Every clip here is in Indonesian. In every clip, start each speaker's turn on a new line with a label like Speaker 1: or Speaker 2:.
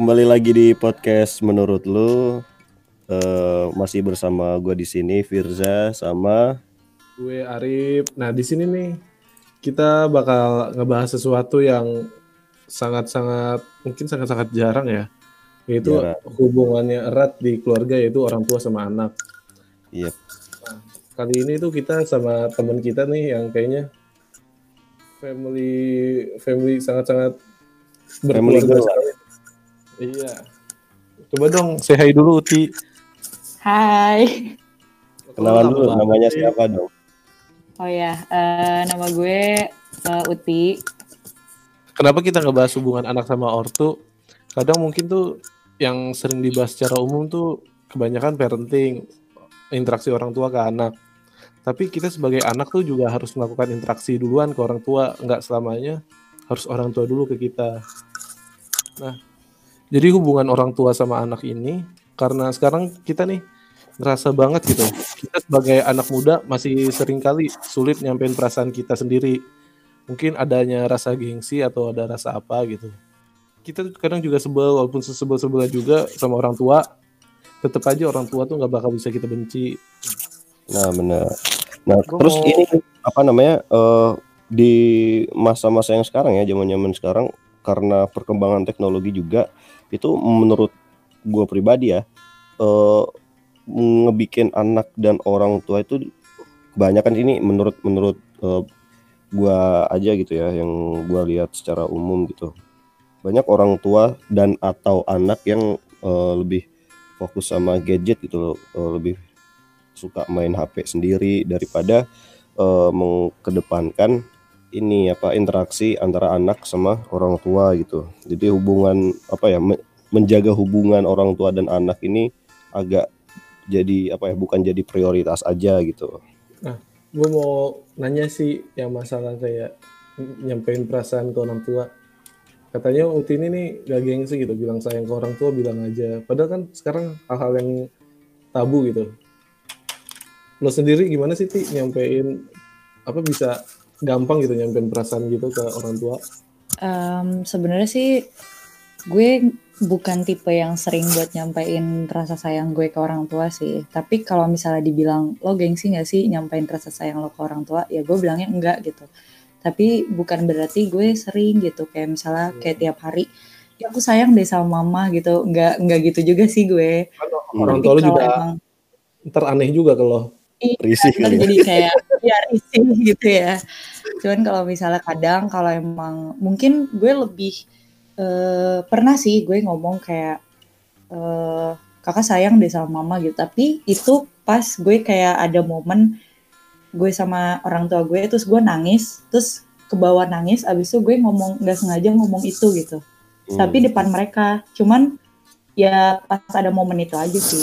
Speaker 1: kembali lagi di podcast menurut lu uh, masih bersama gue di sini Firza sama
Speaker 2: gue Arif. Nah di sini nih kita bakal ngebahas sesuatu yang sangat-sangat mungkin sangat-sangat jarang ya, yaitu jarang. hubungannya erat di keluarga yaitu orang tua sama anak.
Speaker 1: Iya. Yep.
Speaker 2: Nah, kali ini tuh kita sama teman kita nih yang kayaknya family family sangat-sangat berkeluarga sekali. Iya. Coba dong say hi dulu Uti.
Speaker 3: Hai.
Speaker 1: Kenalan dulu namanya siapa dong?
Speaker 3: Oh ya, uh, nama gue uh, Uti.
Speaker 2: Kenapa kita ngebahas hubungan anak sama ortu? Kadang mungkin tuh yang sering dibahas secara umum tuh kebanyakan parenting, interaksi orang tua ke anak. Tapi kita sebagai anak tuh juga harus melakukan interaksi duluan ke orang tua, nggak selamanya harus orang tua dulu ke kita. Nah, jadi hubungan orang tua sama anak ini karena sekarang kita nih ngerasa banget gitu. Kita sebagai anak muda masih sering kali sulit nyampein perasaan kita sendiri. Mungkin adanya rasa gengsi atau ada rasa apa gitu. Kita kadang juga sebel walaupun sesebel-sebel juga sama orang tua. Tetap aja orang tua tuh nggak bakal bisa kita benci.
Speaker 1: Nah benar. Nah Gua terus mau... ini apa namanya uh, di masa-masa yang sekarang ya zaman-zaman sekarang karena perkembangan teknologi juga itu menurut gue pribadi ya uh, ngebikin anak dan orang tua itu kebanyakan ini menurut menurut uh, gua aja gitu ya yang gua lihat secara umum gitu. Banyak orang tua dan atau anak yang uh, lebih fokus sama gadget gitu lebih suka main HP sendiri daripada uh, mengkedepankan ini apa interaksi antara anak sama orang tua gitu. Jadi hubungan apa ya menjaga hubungan orang tua dan anak ini agak jadi apa ya bukan jadi prioritas aja gitu.
Speaker 2: Nah, gue mau nanya sih yang masalah kayak nyampein perasaan ke orang tua. Katanya Uti ini nih gak gengsi gitu bilang sayang ke orang tua bilang aja. Padahal kan sekarang hal-hal yang tabu gitu. Lo sendiri gimana sih Ti nyampein apa bisa gampang gitu nyampein perasaan gitu ke orang tua?
Speaker 3: Um, Sebenarnya sih gue bukan tipe yang sering buat nyampein rasa sayang gue ke orang tua sih. Tapi kalau misalnya dibilang lo gengsi gak sih nyampein rasa sayang lo ke orang tua, ya gue bilangnya enggak gitu. Tapi bukan berarti gue sering gitu kayak misalnya kayak tiap hari ya aku sayang deh sama mama gitu. Enggak enggak gitu juga sih gue.
Speaker 2: Orang tua lo juga emang, teraneh juga kalau
Speaker 3: risih kan jadi kayak ya risih gitu ya. Cuman kalau misalnya kadang kalau emang mungkin gue lebih uh, pernah sih gue ngomong kayak uh, kakak sayang deh sama mama gitu. Tapi itu pas gue kayak ada momen gue sama orang tua gue terus gue nangis terus ke bawah nangis abis itu gue ngomong nggak sengaja ngomong itu gitu hmm. tapi depan mereka cuman ya pas ada momen itu aja sih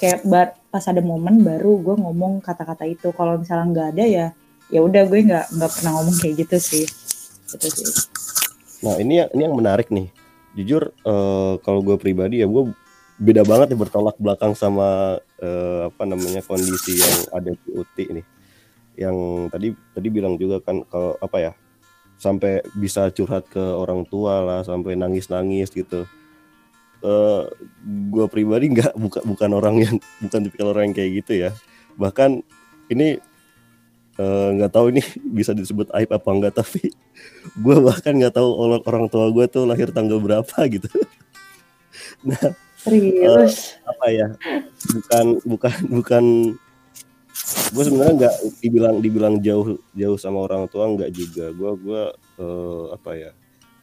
Speaker 3: kayak bar, pas ada momen baru gue ngomong kata-kata itu. Kalau misalnya nggak ada ya ya udah gue nggak nggak pernah ngomong kayak gitu sih. Gitu sih.
Speaker 1: Nah ini yang ini yang menarik nih. Jujur uh, kalau gue pribadi ya gue beda banget ya bertolak belakang sama uh, apa namanya kondisi yang ada di UTI ini yang tadi tadi bilang juga kan kalau apa ya sampai bisa curhat ke orang tua lah sampai nangis nangis gitu uh, eh, gue pribadi nggak bukan bukan orang yang bukan tipikal orang yang kayak gitu ya. Bahkan ini eh, nggak uh, tahu ini bisa disebut aib apa enggak tapi gue bahkan nggak tahu orang orang tua gue tuh lahir tanggal berapa gitu.
Speaker 3: Nah Uh,
Speaker 1: apa ya bukan bukan bukan gue sebenarnya nggak dibilang dibilang jauh jauh sama orang tua nggak juga. Gue gue uh, apa ya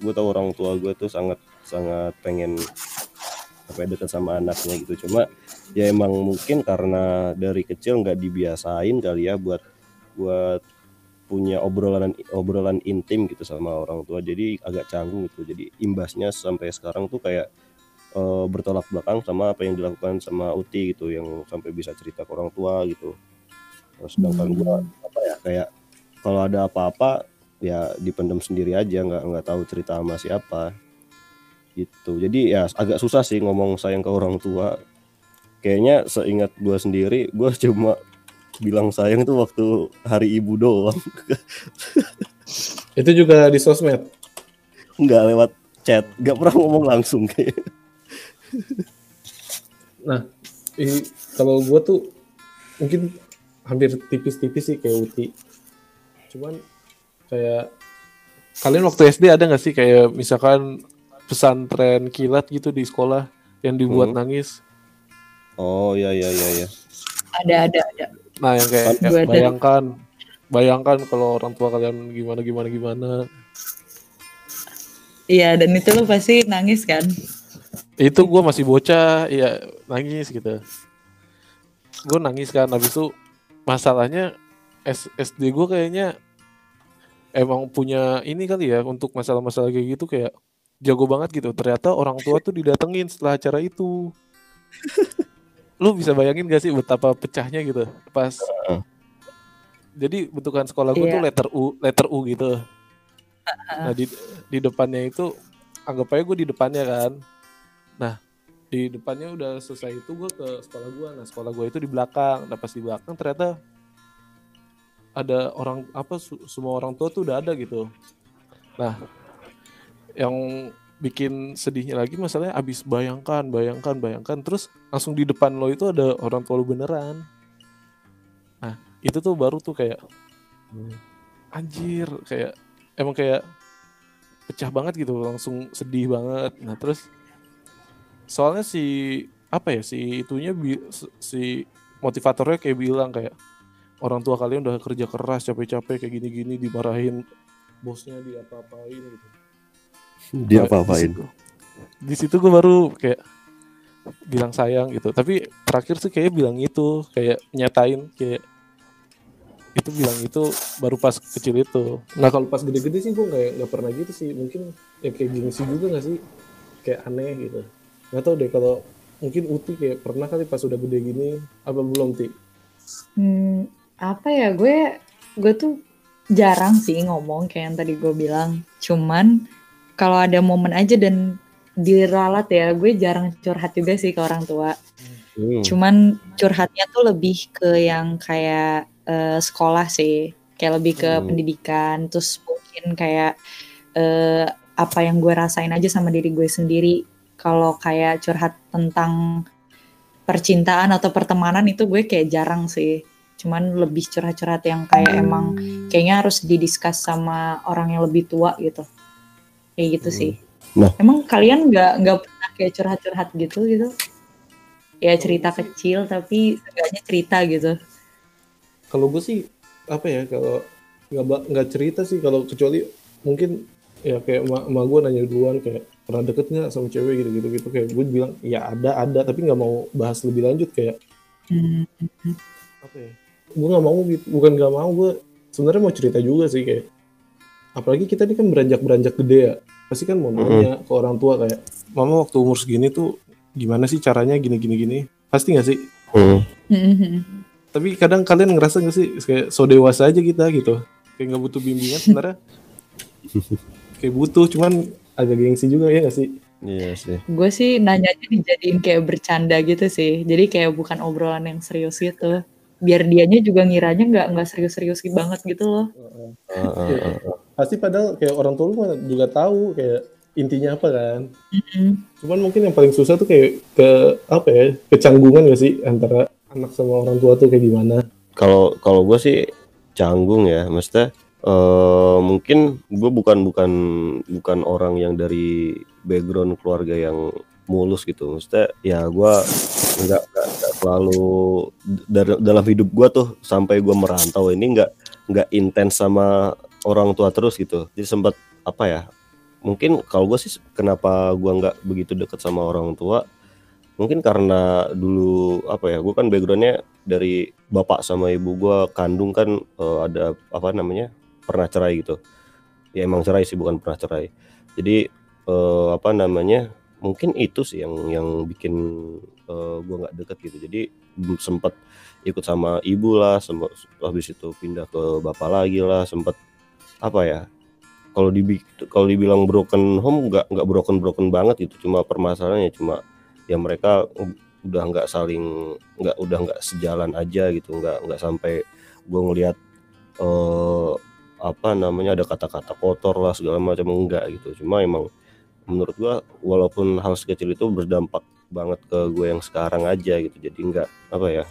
Speaker 1: gue tahu orang tua gue tuh sangat sangat pengen apa dekat sama anaknya gitu. Cuma ya emang mungkin karena dari kecil nggak dibiasain kali ya buat buat punya obrolan obrolan intim gitu sama orang tua. Jadi agak canggung gitu. Jadi imbasnya sampai sekarang tuh kayak uh, bertolak belakang sama apa yang dilakukan sama Uti gitu yang sampai bisa cerita ke orang tua gitu. Terus sedangkan hmm. gua apa ya kayak kalau ada apa-apa ya dipendam sendiri aja. Nggak nggak tahu cerita sama siapa gitu. Jadi ya agak susah sih ngomong sayang ke orang tua. Kayaknya seingat gue sendiri gue cuma bilang sayang itu waktu hari ibu doang.
Speaker 2: Itu juga di sosmed?
Speaker 1: Nggak lewat chat. Nggak pernah ngomong langsung kayak.
Speaker 2: Nah ini kalau gue tuh mungkin hampir tipis-tipis sih kayak Uti. Cuman kayak kalian waktu SD ada nggak sih kayak misalkan pesantren kilat gitu di sekolah yang dibuat
Speaker 1: Hmm.
Speaker 2: nangis
Speaker 1: Oh iya iya iya iya.
Speaker 3: Ada ada ada.
Speaker 2: nah yang kayak
Speaker 3: ada.
Speaker 2: bayangkan bayangkan kalau orang tua kalian gimana gimana gimana
Speaker 3: Iya dan itu lo pasti nangis kan?
Speaker 2: itu gue masih bocah ya nangis gitu gue nangis kan habis itu masalahnya S SD gue kayaknya emang punya ini kali ya untuk masalah-masalah kayak gitu kayak jago banget gitu. Ternyata orang tua tuh didatengin setelah acara itu. Lu bisa bayangin gak sih betapa pecahnya gitu pas jadi bentukan sekolah gue tuh
Speaker 3: Iya.
Speaker 2: letter U letter U gitu. Nah di di depannya itu anggap aja gue di depannya kan. Nah di depannya udah selesai itu gue ke sekolah gue nah sekolah gue itu di belakang. Nah pas di belakang ternyata ada orang apa su- semua orang tua tuh udah ada gitu. Nah yang bikin sedihnya lagi masalahnya abis bayangkan bayangkan bayangkan terus langsung di depan lo itu ada orang tua lo beneran. Nah itu tuh baru tuh kayak anjir kayak emang kayak pecah banget gitu langsung sedih banget. Nah terus soalnya si apa ya si itunya si motivatornya kayak bilang kayak orang tua kalian udah kerja keras capek-capek kayak gini-gini dimarahin bosnya di apa-apain gitu
Speaker 1: Dia apa-apain.
Speaker 2: di situ- di situ gue baru kayak bilang sayang gitu. Tapi terakhir sih kayak bilang itu kayak nyatain kayak itu bilang itu baru pas kecil itu. Nah kalau pas gede-gede sih gue nggak nggak pernah gitu sih. Mungkin ya kayak gengsi juga nggak sih? Kayak aneh gitu. Nggak tahu deh kalau mungkin Uti kayak pernah kali pas udah gede gini apa belum Ti?
Speaker 3: Hmm, apa ya? Gue gue tuh jarang sih ngomong kayak yang tadi gue bilang. Cuman kalau ada momen aja dan diralat ya, gue jarang curhat juga sih ke orang tua.
Speaker 1: Hmm.
Speaker 3: Cuman curhatnya tuh lebih ke yang kayak eh, sekolah sih, kayak lebih ke
Speaker 1: Hmm.
Speaker 3: pendidikan, terus mungkin kayak eh, apa yang gue rasain aja sama diri gue sendiri. Kalau kayak curhat tentang percintaan atau pertemanan itu gue kayak jarang sih. Cuman lebih curhat-curhat yang kayak emang kayaknya harus didiskus sama orang yang lebih tua gitu. Kayak gitu sih.
Speaker 1: Nah.
Speaker 3: Emang kalian nggak nggak pernah kayak curhat-curhat gitu gitu? Ya cerita kecil tapi seenggaknya cerita gitu.
Speaker 2: kalau gue sih apa ya kalau nggak nggak cerita sih kalau kecuali mungkin ya kayak emak emak gue nanya duluan kayak pernah deket nggak sama cewek gitu gitu gitu kayak gue bilang ya ada ada tapi nggak mau bahas lebih lanjut kayak
Speaker 3: Hmm.
Speaker 2: apa ya gue nggak mau gitu bukan nggak mau gue sebenarnya mau cerita juga sih kayak apalagi kita ini kan beranjak beranjak gede ya pasti kan mau nanya ke orang tua kayak mama waktu umur segini tuh gimana sih caranya gini gini gini pasti nggak sih
Speaker 1: Hmm.
Speaker 3: Hmm.
Speaker 2: tapi kadang kalian ngerasa nggak sih kayak so dewasa aja kita gitu kayak nggak butuh bimbingan sebenarnya kayak butuh cuman agak gengsi juga ya nggak sih
Speaker 1: Iya sih.
Speaker 3: Gue sih nanyanya dijadiin kayak bercanda gitu sih. Jadi kayak bukan obrolan yang serius gitu. Biar dianya juga ngiranya nggak nggak serius-serius banget gitu loh.
Speaker 1: Ah, ah, ah, ah.
Speaker 2: Pasti padahal kayak orang tua lu juga tahu kayak intinya apa kan
Speaker 3: Mm-mm.
Speaker 2: cuman mungkin yang paling susah tuh kayak ke apa ya kecanggungan gak sih antara anak sama orang tua tuh kayak gimana
Speaker 1: Kalau kalau gue sih canggung ya, maksudnya eh mungkin gue bukan bukan bukan orang yang dari background keluarga yang mulus gitu. Maksudnya ya gue nggak nggak selalu dalam hidup gue tuh sampai gue merantau ini nggak nggak intens sama orang tua terus gitu. Jadi sempat apa ya? Mungkin kalau gue sih kenapa gue nggak begitu deket sama orang tua mungkin karena dulu apa ya gue kan backgroundnya dari bapak sama ibu gue kandung kan eh, ada apa namanya pernah cerai gitu ya emang cerai sih bukan pernah cerai jadi eh, apa namanya mungkin itu sih yang yang bikin gue nggak deket gitu jadi sempet ikut sama ibu lah sempat habis itu pindah ke bapak lagi lah sempet apa ya kalau dibi kalau dibilang broken home nggak nggak broken broken banget gitu. Cuma permasalahannya cuma ya mereka udah nggak saling nggak udah nggak sejalan aja gitu. Nggak nggak sampai gue ngelihat eh apa namanya ada kata-kata kotor lah segala macam enggak gitu. Cuma emang menurut gua walaupun hal sekecil itu berdampak banget ke gue yang sekarang aja gitu. Jadi nggak apa ya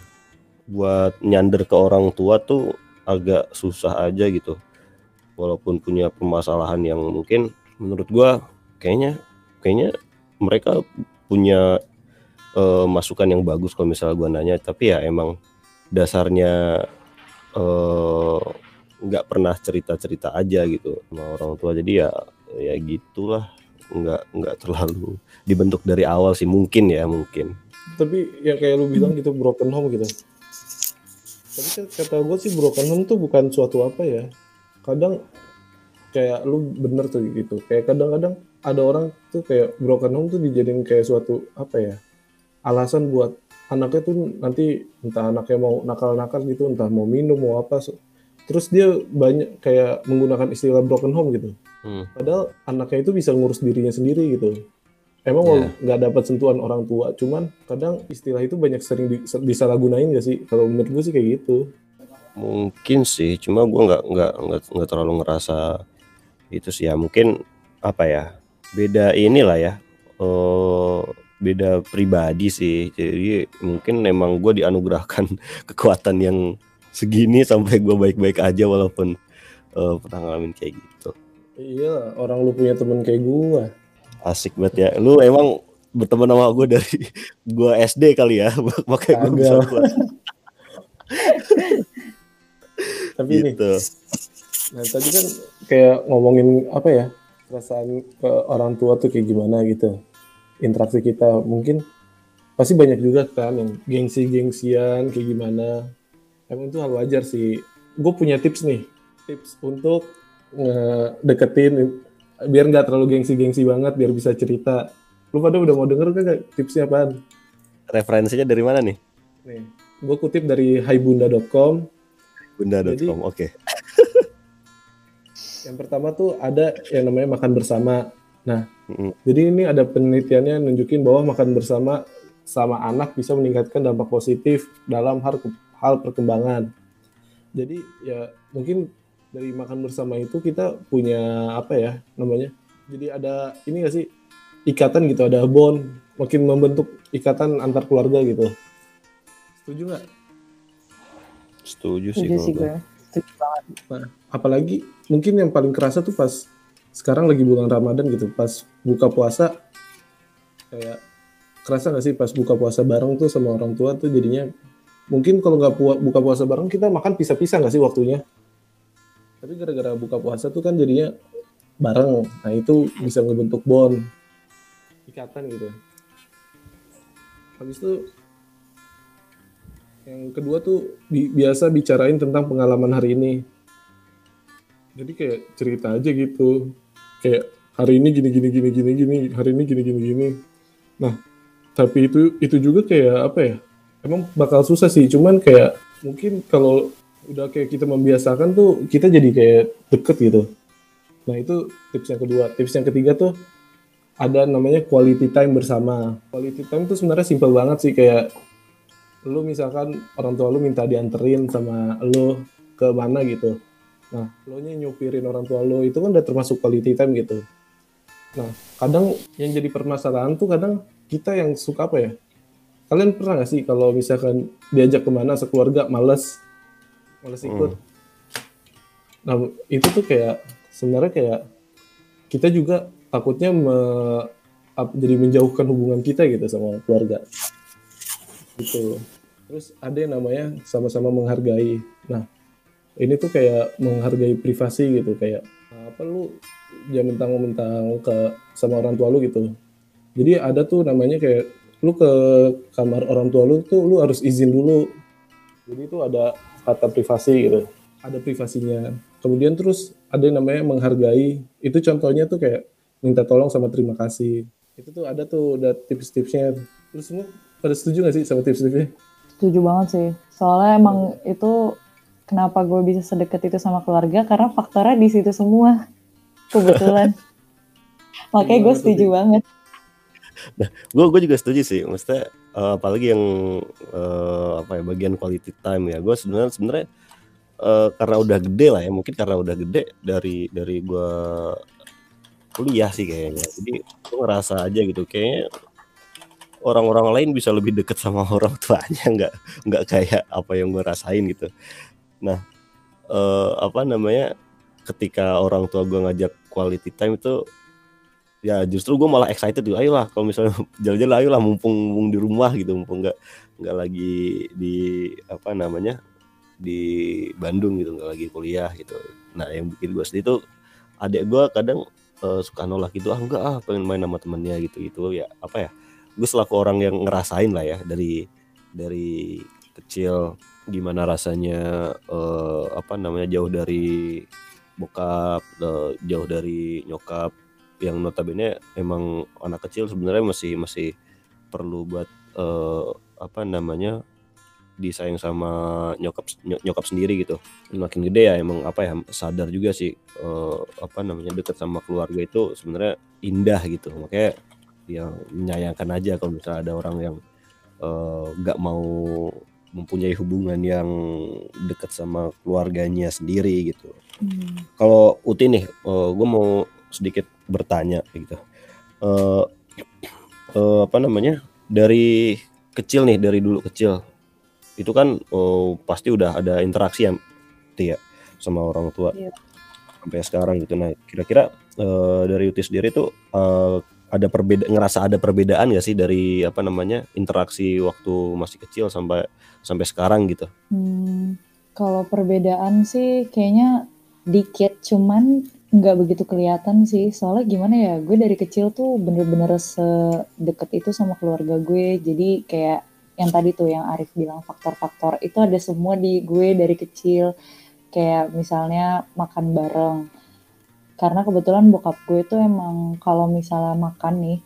Speaker 1: buat nyander ke orang tua tuh agak susah aja gitu walaupun punya permasalahan yang mungkin menurut gue kayaknya kayaknya mereka punya eh, masukan yang bagus kalau misalnya gue nanya. Tapi ya emang dasarnya eh, nggak pernah cerita-cerita aja gitu sama orang tua. Jadi ya ya gitulah. Nggak nggak terlalu dibentuk dari awal sih. Mungkin ya mungkin.
Speaker 2: Tapi ya kayak lu bilang gitu broken home gitu. Tapi kata gue sih broken home tuh bukan suatu apa ya kadang kayak lu bener tuh gitu. Kayak kadang-kadang ada orang tuh kayak broken home tuh dijadiin kayak suatu apa ya alasan buat anaknya tuh nanti entah anaknya mau nakal-nakal gitu entah mau minum mau apa terus dia banyak kayak menggunakan istilah broken home gitu.
Speaker 1: Hmm.
Speaker 2: padahal anaknya itu bisa ngurus dirinya sendiri gitu. Emang
Speaker 1: Iya.
Speaker 2: nggak dapat sentuhan orang tua cuman kadang istilah itu banyak sering di, disalahgunain gak sih? Kalau menurut gue sih kayak gitu
Speaker 1: mungkin sih cuma gue nggak nggak nggak terlalu ngerasa itu sih ya. Mungkin apa ya beda inilah ya eh beda pribadi sih. Jadi mungkin emang gue dianugerahkan kekuatan yang segini sampai gue baik-baik aja walaupun eh, pernah ngalamin kayak gitu.
Speaker 2: Iya orang lu punya temen kayak gua.
Speaker 1: Asik banget ya. Lu emang berteman sama gue dari gue SD kali ya makanya gue bisa
Speaker 2: tapi ini
Speaker 1: gitu.
Speaker 2: nah tadi kan kayak ngomongin apa ya perasaan ke orang tua tuh kayak gimana gitu. Interaksi kita mungkin pasti banyak juga kan yang gengsi-gengsian kayak gimana. Emang itu hal wajar sih. Gue punya tips nih tips untuk deketin biar nggak terlalu gengsi-gengsi banget biar bisa cerita. Lu pada udah mau denger kan tipsnya apaan?
Speaker 1: Referensinya dari mana nih?
Speaker 2: Nih gue kutip dari haibunda.com
Speaker 1: bunda.com oke
Speaker 2: yang pertama tuh ada yang namanya makan bersama
Speaker 1: Mm-mm.
Speaker 2: Jadi ini ada penelitiannya nunjukin bahwa makan bersama sama anak bisa meningkatkan dampak positif dalam hal hal perkembangan. Jadi ya mungkin dari makan bersama itu kita punya apa ya namanya? Jadi ada ini gak sih ikatan gitu, ada bond, makin membentuk ikatan antar keluarga gitu. Setuju nggak?
Speaker 1: Setuju sih
Speaker 3: Setuju
Speaker 1: kalau
Speaker 3: sih
Speaker 1: gue.
Speaker 3: gue. Setuju banget.
Speaker 2: Nah, apalagi mungkin yang paling kerasa tuh pas sekarang lagi bulan Ramadan gitu, pas buka puasa kayak kerasa nggak sih pas buka puasa bareng tuh sama orang tua tuh jadinya mungkin kalau nggak pua- buka puasa bareng kita makan pisah-pisah nggak sih waktunya? Tapi gara-gara buka puasa tuh kan jadinya bareng, nah itu bisa ngebentuk bond, ikatan gitu. Habis itu yang kedua tuh bi- biasa bicarain tentang pengalaman hari ini. Jadi kayak cerita aja gitu. Kayak hari ini gini gini gini gini gini, hari ini gini gini gini. Nah, tapi itu itu juga kayak apa ya? Emang bakal susah sih, cuman kayak mungkin kalau udah kayak kita membiasakan tuh kita jadi kayak deket gitu. Nah, itu tips yang kedua. Tips yang ketiga tuh ada namanya quality time bersama. Quality time tuh sebenarnya simpel banget sih kayak lu misalkan orang tua lu minta dianterin sama lu ke mana gitu. Nah, lo nya nyupirin orang tua lo itu kan udah termasuk quality time gitu. Nah, kadang yang jadi permasalahan tuh kadang kita yang suka apa ya? Kalian pernah gak sih kalau misalkan diajak ke mana sekeluarga males, males ikut? Nah, itu tuh kayak sebenarnya kayak kita juga takutnya me- jadi menjauhkan hubungan kita gitu sama keluarga. Gitu. Terus ada yang namanya sama-sama menghargai. Nah, ini tuh kayak menghargai privasi gitu kayak apa lu jangan mentang-mentang ke sama orang tua lu gitu. Jadi ada tuh namanya kayak lu ke kamar orang tua lu tuh lu harus izin dulu. Jadi itu ada kata privasi gitu. Ada privasinya. Kemudian terus ada yang namanya menghargai. Itu contohnya tuh kayak minta tolong sama terima kasih. Itu tuh ada tuh ada tips-tipsnya. Terus semua pada setuju gak sih sama tips-tipsnya?
Speaker 3: Setuju banget sih. Soalnya emang itu kenapa gue bisa sedekat itu sama keluarga karena faktornya di situ semua. Kebetulan. Makanya gue setuju banget.
Speaker 1: gue gue juga setuju sih maksudnya eh, apalagi yang eh, apa ya bagian quality time ya gue sebenarnya sebenarnya eh, karena udah gede lah ya mungkin karena udah gede dari dari gue kuliah sih kayaknya jadi gue ngerasa aja gitu kayaknya orang-orang lain bisa lebih deket sama orang tuanya nggak nggak kayak apa yang gue rasain gitu. Nah eh, apa namanya ketika orang tua gue ngajak quality time itu ya justru gue malah excited tuh ayolah kalau misalnya jalan-jalan ayolah mumpung, mumpung di rumah gitu mumpung nggak nggak lagi di apa namanya di Bandung gitu nggak lagi kuliah gitu. Nah yang bikin gue sedih tuh adik gue kadang eh, suka nolak gitu ah enggak ah pengen main sama temennya gitu gitu ya apa ya gue selaku orang yang ngerasain lah ya dari dari kecil gimana rasanya eh, apa namanya jauh dari bokap eh, jauh dari nyokap yang notabene emang anak kecil sebenarnya masih masih perlu buat eh, apa namanya disayang sama nyokap ny- nyokap sendiri gitu. Makin gede ya emang apa ya sadar juga sih eh, apa namanya deket sama keluarga itu sebenarnya indah gitu. Makanya ya menyayangkan aja kalau misalnya ada orang yang eh, nggak mau mempunyai hubungan yang dekat sama keluarganya sendiri gitu
Speaker 3: Hmm.
Speaker 1: kalau Uti nih, gue mau sedikit bertanya gitu. Eh eh, apa namanya? Dari kecil nih, dari dulu kecil, itu kan eh, pasti udah ada interaksi ya, Uti ya, sama orang tua
Speaker 3: Iya.
Speaker 1: sampai sekarang gitu. Nah, kira-kira eh, dari Uti sendiri tuh eh, ada perbeda, ngerasa ada perbedaan gak sih dari apa namanya interaksi waktu masih kecil sampai sampai sekarang gitu?
Speaker 3: Hmm, kalau perbedaan sih kayaknya dikit, cuman nggak begitu kelihatan sih. Soalnya gimana ya, gue dari kecil tuh bener-bener sedekat itu sama keluarga gue. Jadi kayak yang tadi tuh yang Arif bilang faktor-faktor itu ada semua di gue dari kecil. Kayak misalnya makan bareng. Karena kebetulan bokap gue tuh emang kalau misalnya makan nih,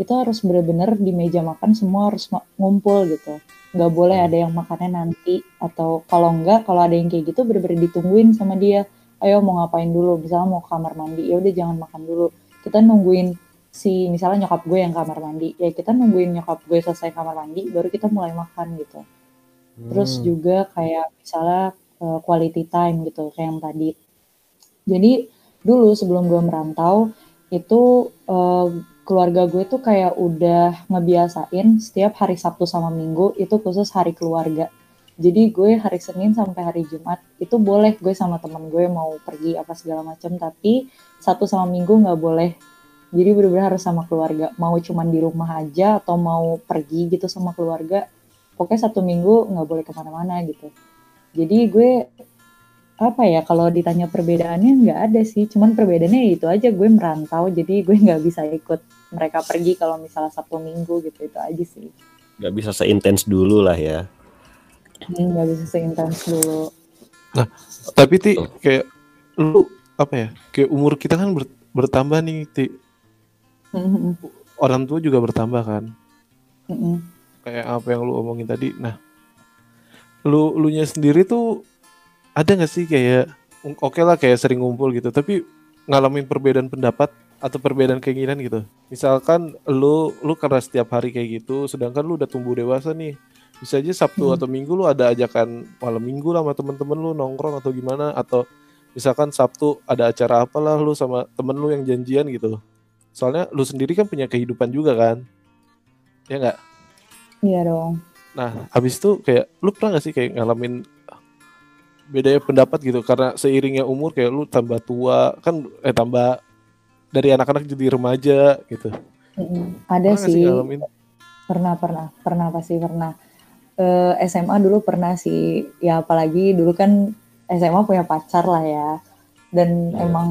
Speaker 3: itu harus bener-bener di meja makan semua harus ngumpul gitu. Nggak boleh ada yang makannya nanti atau kalau enggak kalau ada yang kayak gitu bener-bener ditungguin sama dia. Ayo mau ngapain dulu? Misalnya mau ke kamar mandi ya udah jangan makan dulu. Kita nungguin si misalnya nyokap gue yang kamar mandi ya kita nungguin nyokap gue selesai kamar mandi baru kita mulai makan gitu. Terus
Speaker 1: Hmm.
Speaker 3: juga kayak misalnya eh, quality time gitu kayak yang tadi. Jadi dulu sebelum gue merantau itu eh, keluarga gue tuh kayak udah ngebiasain setiap hari Sabtu sama Minggu itu khusus hari keluarga. Jadi gue hari Senin sampai hari Jumat itu boleh gue sama temen gue mau pergi apa segala macam tapi Sabtu sama Minggu nggak boleh. Jadi bener-bener harus sama keluarga. Mau cuman di rumah aja atau mau pergi gitu sama keluarga. Pokoknya Sabtu Minggu nggak boleh ke mana-mana gitu. Jadi gue apa ya kalau ditanya perbedaannya nggak ada sih cuman perbedaannya itu aja gue merantau jadi gue nggak bisa ikut mereka pergi kalau misalnya sabtu minggu gitu itu aja sih
Speaker 1: Gak bisa seintens dulu lah ya.
Speaker 3: Hmm, nggak bisa seintens dulu
Speaker 2: Tapi ti kayak lu apa ya? Kayak umur kita kan ber- bertambah nih, ti.
Speaker 3: Mm-mm.
Speaker 2: Orang tua juga bertambah kan.
Speaker 3: Mm-mm.
Speaker 2: Kayak apa yang lu omongin tadi. Nah, lu lu nya sendiri tuh ada nggak sih kayak oke lah kayak sering ngumpul gitu, tapi ngalamin perbedaan pendapat atau perbedaan keinginan gitu. Misalkan lu lu karena setiap hari kayak gitu, sedangkan lu udah tumbuh dewasa nih. Bisa aja Sabtu
Speaker 3: Hmm.
Speaker 2: atau Minggu lu ada ajakan malam Minggu lah sama temen-temen lu nongkrong atau gimana atau misalkan Sabtu ada acara apalah lu sama temen lu yang janjian gitu. Soalnya lu sendiri kan punya kehidupan juga kan. Ya nggak?
Speaker 3: iya dong
Speaker 2: Nah, habis itu kayak lu pernah gak sih kayak ngalamin bedanya pendapat gitu karena seiringnya umur kayak lu tambah tua kan eh tambah dari anak-anak jadi remaja gitu.
Speaker 3: Mm-mm. ada
Speaker 2: Pernah
Speaker 3: sih pernah pernah pernah pasti pernah Eh, SMA dulu pernah sih ya apalagi dulu kan SMA punya pacar lah ya dan
Speaker 1: Iya.
Speaker 3: emang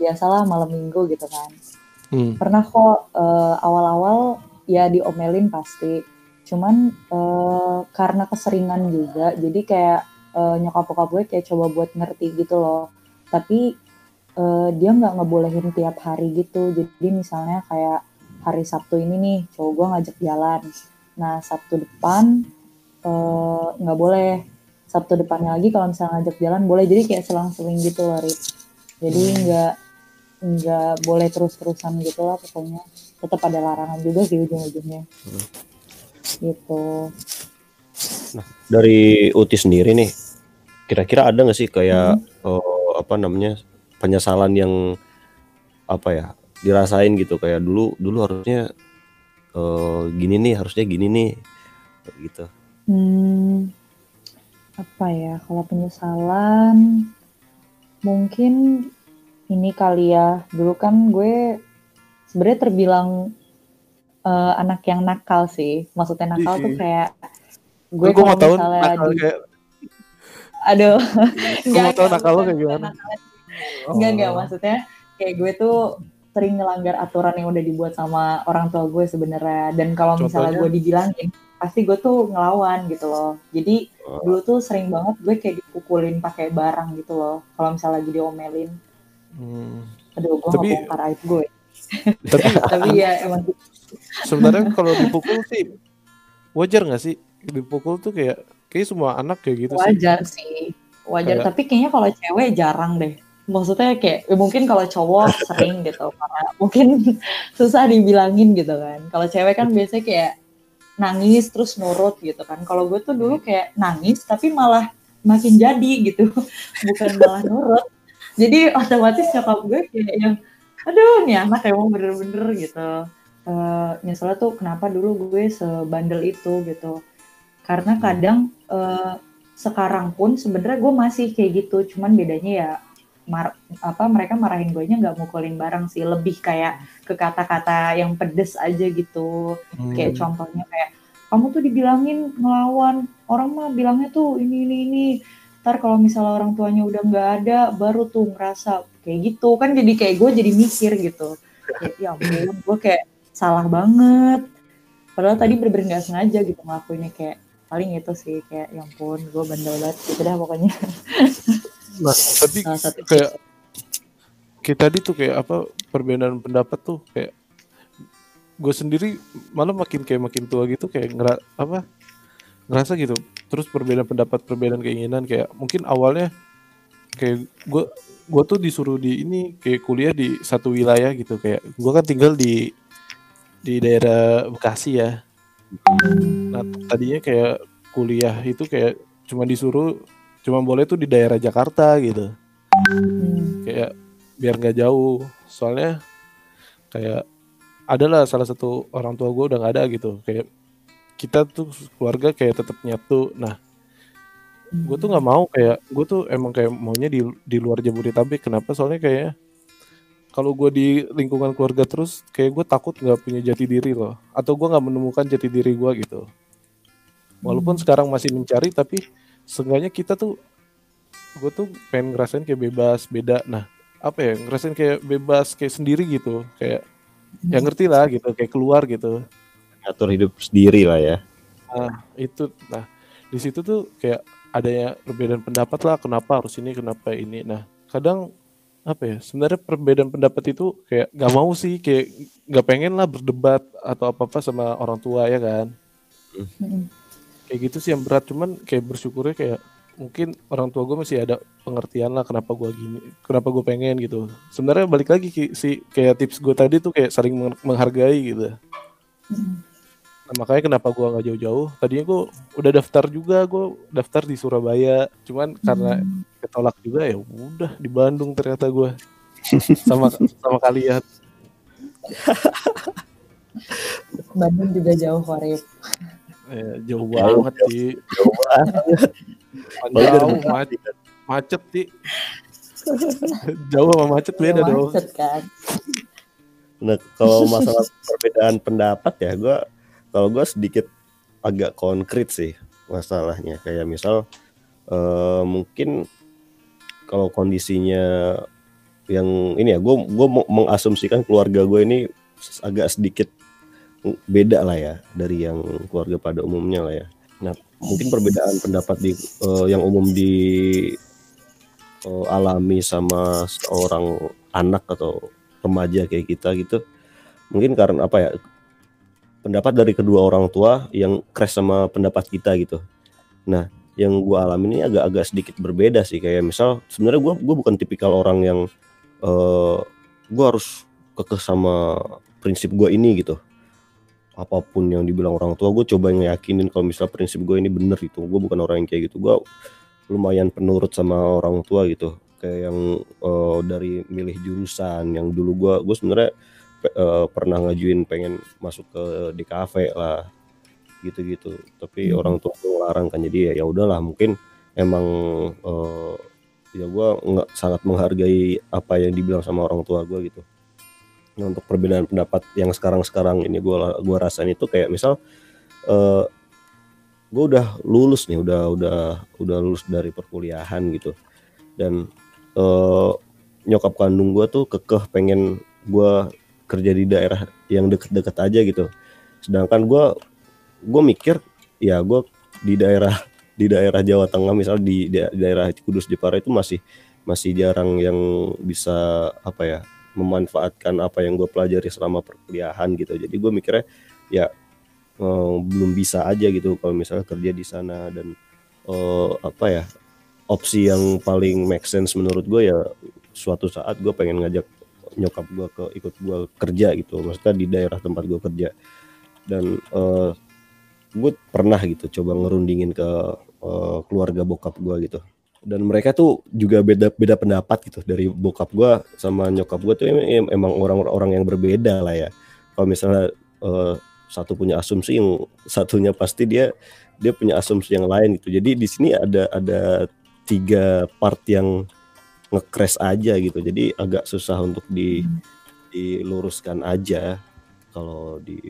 Speaker 3: biasalah malam minggu gitu kan
Speaker 2: Hmm.
Speaker 3: pernah kok eh, awal-awal ya diomelin pasti cuman eh, karena keseringan juga jadi kayak eh, nyokap bokap gue kayak coba buat ngerti gitu loh. Tapi eh, dia nggak ngebolehin tiap hari gitu. Jadi misalnya kayak hari Sabtu ini nih cowok gue ngajak jalan. Nah Sabtu depan eh, nggak boleh. Sabtu depannya lagi kalau misalnya ngajak jalan boleh. Jadi kayak selang-seling gitu loh Rit. jadi nggak nggak boleh terus-terusan gitu lah pokoknya. Tetap ada larangan juga sih ujung-ujungnya. Gitu.
Speaker 1: Dari Uti sendiri nih, kira-kira ada nggak sih kayak eh, apa namanya penyesalan yang apa ya dirasain gitu kayak dulu dulu harusnya eh, gini nih harusnya gini nih gitu
Speaker 3: Hmm, apa ya? Kalau penyesalan, mungkin ini kali ya. Dulu kan gue sebenarnya terbilang eh, anak yang nakal sih. Maksudnya nakal tuh
Speaker 2: Ih.
Speaker 3: kayak gue kalau
Speaker 2: tahu
Speaker 3: misalnya
Speaker 2: nakal
Speaker 3: di-
Speaker 2: kayak
Speaker 3: aduh,
Speaker 2: gue mau tahu nakal lo kayak gimana.
Speaker 3: nakal. Enggak, enggak.
Speaker 2: Oh.
Speaker 3: Maksudnya kayak gue tuh sering ngelanggar aturan yang udah dibuat sama orang tua gue sebenarnya. Dan kalau misalnya gue dibilangin, pasti gue tuh ngelawan gitu loh. Jadi
Speaker 1: Oh.
Speaker 3: dulu tuh sering banget gue kayak dipukulin pakai barang gitu loh. Kalau misalnya lagi diomelin,
Speaker 2: Hmm.
Speaker 3: aduh gue
Speaker 2: Tapi-
Speaker 3: nggak bongkar aib gue.
Speaker 2: Tapi
Speaker 3: Tapi ya emang
Speaker 2: sebenarnya kalau dipukul sih wajar nggak sih? Dipukul tuh kayak kayak semua anak kayak gitu sih.
Speaker 3: wajar sih, wajar.
Speaker 2: Kayak-
Speaker 3: Tapi kayaknya kalau cewek jarang deh. Maksudnya kayak ya mungkin kalau cowok sering gitu, karena mungkin susah dibilangin gitu kan. Kalau cewek kan biasanya kayak nangis terus nurut gitu kan. Kalau gue tuh dulu kayak nangis tapi malah makin jadi gitu, bukan malah nurut. Jadi otomatis nyokap gue kayak yang, aduh nih anak emang bener-bener gitu. Eh nyeselnya tuh kenapa dulu gue sebandel itu gitu. Karena kadang eh, sekarang pun sebenarnya gue masih kayak gitu, cuman bedanya ya mar apa mereka marahin gue nya nggak mukulin barang sih, lebih kayak ke kata-kata yang pedes aja gitu.
Speaker 2: Hmm.
Speaker 3: Kayak contohnya kayak kamu tuh dibilangin ngelawan, orang mah bilangnya tuh ini ini ini. Ntar kalau misalnya orang tuanya udah nggak ada, baru tuh ngerasa kayak gitu kan jadi kayak gue jadi mikir gitu. Kayak, ya ampun, gue kayak salah banget. Padahal tadi bener-bener nggak sengaja gitu ngelakuinnya kayak paling itu sih kayak ya ampun gue bandel banget. Gitu dah pokoknya.
Speaker 2: Nah, tapi kayak kayak tadi tuh kayak apa perbedaan pendapat tuh kayak gue sendiri malah makin kayak makin tua gitu kayak ngera apa ngerasa gitu. Terus perbedaan pendapat perbedaan keinginan kayak mungkin awalnya kayak gue gue tuh disuruh di ini kayak kuliah di satu wilayah gitu. Kayak gue kan tinggal di di daerah Bekasi ya nah tadinya kayak kuliah itu kayak cuma disuruh cuma boleh tuh di daerah Jakarta gitu.
Speaker 3: Hmm,
Speaker 2: kayak biar nggak jauh. Soalnya kayak adalah salah satu orang tua gue udah nggak ada gitu. Kayak kita tuh keluarga kayak tetap nyatu. Nah gue tuh nggak mau kayak gue tuh emang kayak maunya di di luar Jabodetabek. Kenapa? Soalnya kayak kalau gue di lingkungan keluarga terus kayak gue takut nggak punya jati diri loh. Atau gue nggak menemukan jati diri gue gitu. Walaupun sekarang masih mencari tapi seenggaknya kita tuh gue tuh pengen ngerasain kayak bebas beda. Nah apa ya ngerasain kayak bebas kayak sendiri gitu. Kayak ya ngerti lah gitu kayak keluar gitu.
Speaker 1: Atur hidup sendiri lah ya.
Speaker 2: Nah itu nah di situ tuh kayak adanya perbedaan pendapat lah kenapa harus ini kenapa ini. Nah kadang apa ya sebenarnya perbedaan pendapat itu kayak nggak mau sih kayak nggak pengen lah berdebat atau apa apa sama orang tua ya kan?
Speaker 3: Hmm,
Speaker 2: kayak gitu sih yang berat cuman kayak bersyukurnya kayak mungkin orang tua gue masih ada pengertian lah kenapa gue gini kenapa gue pengen gitu. Sebenarnya balik lagi Ki, si kayak tips gue tadi tuh kayak saling meng- menghargai gitu. Nah, makanya kenapa gue nggak jauh-jauh? Tadinya gue udah daftar juga gue daftar di Surabaya. Cuman karena ketolak juga ya udah di Bandung ternyata gue sama sama kalian.
Speaker 3: Bandung juga jauh Korip
Speaker 2: ya, jauh banget sih
Speaker 1: Jauh banget.
Speaker 2: Jauh macet macet sih jauh sama macet beda dong.
Speaker 3: macet kan?
Speaker 1: Nah, kalau masalah perbedaan pendapat ya, gue kalau gue sedikit agak konkret sih masalahnya. Kayak misal eh, mungkin kalau kondisinya yang ini ya, gue gue mengasumsikan keluarga gue ini agak sedikit beda lah ya dari yang keluarga pada umumnya lah ya. Nah, mungkin perbedaan pendapat di eh, yang umum di eh, alami sama seorang anak atau remaja kayak kita gitu mungkin karena apa ya pendapat dari kedua orang tua yang crash sama pendapat kita gitu. Nah yang gue alami ini agak-agak sedikit berbeda sih. Kayak misal sebenarnya gue gue bukan tipikal orang yang eh gue harus kekeh sama prinsip gue ini gitu. Apa pun yang dibilang orang tua gue coba ngeyakinin kalau misal prinsip gue ini bener gitu. Gue bukan orang yang kayak gitu. Gue lumayan penurut sama orang tua gitu. Kayak yang eh, dari milih jurusan yang dulu gua gue sebenarnya pe- eh, pernah ngajuin pengen masuk ke di kafe lah gitu-gitu. Tapi
Speaker 3: Hmm.
Speaker 1: orang tua gue larang kan jadi ya ya udahlah mungkin emang eh, ya gue nggak sangat menghargai apa yang dibilang sama orang tua gue gitu. Nah untuk perbedaan pendapat yang sekarang-sekarang ini gue gua rasain itu kayak misal eh gue udah lulus nih udah udah udah lulus dari perkuliahan gitu. Dan eh nyokap kandung gue tuh kekeh pengen gue kerja di daerah yang deket-deket aja gitu. Sedangkan gue gue mikir ya gue di daerah di daerah Jawa Tengah misal di, di daerah Kudus Jepara itu masih masih jarang yang bisa apa ya memanfaatkan apa yang gue pelajari selama perkuliahan gitu. Jadi gue mikirnya ya eh, belum bisa aja gitu kalau misalnya kerja di sana dan eh, apa ya opsi yang paling make sense menurut gue ya suatu saat gue pengen ngajak nyokap gue ke ikut gue kerja gitu. Maksudnya di daerah tempat gue kerja. Dan eh, gue pernah gitu coba ngerundingin ke eh, keluarga bokap gue gitu. Dan mereka tuh juga beda beda pendapat gitu dari bokap gue sama nyokap gue tuh em- em- emang orang-orang yang berbeda lah ya. Kalau misalnya eh, satu punya asumsi yang satunya pasti dia dia punya asumsi yang lain gitu. Jadi di sini ada ada tiga part yang nge-crash aja gitu jadi agak susah untuk di diluruskan aja kalau di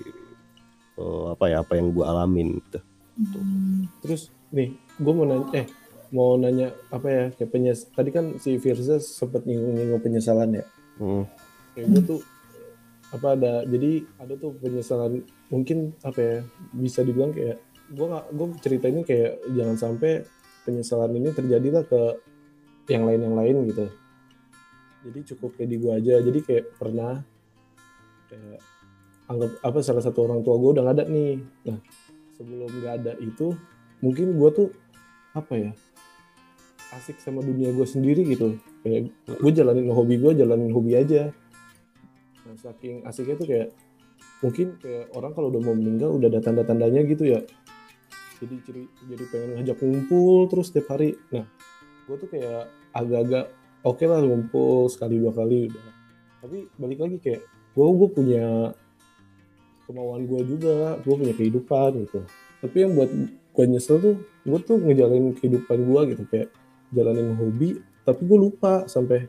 Speaker 1: eh, apa ya apa yang gue alamin gitu
Speaker 3: Hmm.
Speaker 2: Terus nih, gue mau nanya, eh mau nanya apa ya kayak penyes tadi kan si Firza sempat nyinggung-nyinggung penyesalan ya.
Speaker 1: Hmm.
Speaker 2: Kayak gue tuh apa ada jadi ada tuh penyesalan mungkin apa ya bisa dibilang kayak gue nggak gue cerita ini kayak jangan sampai penyesalan ini terjadilah ke yang lain yang lain gitu. Jadi cukup kayak di gue aja. Jadi kayak pernah kayak anggap apa salah satu orang tua gue udah nggak ada nih. Nah sebelum nggak ada itu mungkin gue tuh apa ya asik sama dunia gue sendiri gitu kayak gue jalanin hobi gue jalanin hobi aja nah, saking asiknya tuh kayak mungkin kayak orang kalau udah mau meninggal udah ada tanda-tandanya gitu ya jadi jadi pengen ngajak ngumpul terus setiap hari nah gue tuh kayak agak-agak oke lah ngumpul sekali dua kali udah. Tapi balik lagi kayak gue gue punya kemauan gue juga gue punya kehidupan gitu. Tapi yang buat gue nyesel tuh gue tuh ngejalanin kehidupan gue gitu. Kayak jalanin hobi tapi gue lupa sampai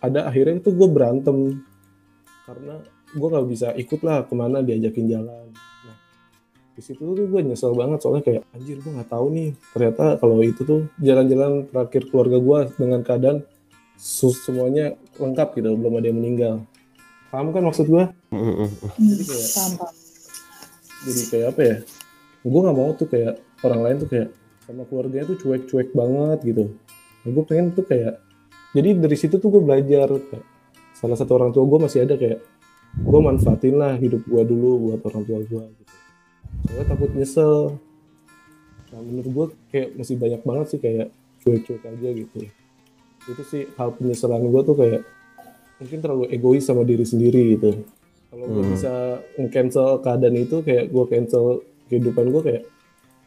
Speaker 2: ada akhirnya itu gue berantem. Karena gue nggak bisa ikut lah ke mana diajakin jalan di situ tuh gue nyesel banget soalnya kayak anjir gue nggak tahu nih ternyata kalau itu tuh jalan-jalan terakhir keluarga gue dengan keadaan semuanya lengkap gitu belum ada yang meninggal paham kan maksud gue
Speaker 1: Hmm, hmm, hmm.
Speaker 2: Jadi kayak-
Speaker 3: Paham, paham.
Speaker 2: jadi kayak apa ya gue nggak mau tuh kayak orang lain tuh kayak sama keluarganya tuh cuek-cuek banget gitu nah, gue pengen tuh kayak jadi dari situ tuh gue belajar kayak salah satu orang tua gue masih ada kayak gue manfaatin lah hidup gue dulu buat orang tua gue gitu soalnya takut nyesel. Nah menurut gue kayak masih banyak banget sih kayak cuek-cuek aja gitu. Itu sih hal penyesalan gue tuh kayak mungkin terlalu egois sama diri sendiri gitu. Kalau gue
Speaker 1: Hmm.
Speaker 2: bisa cancel keadaan itu kayak gue cancel kehidupan gue kayak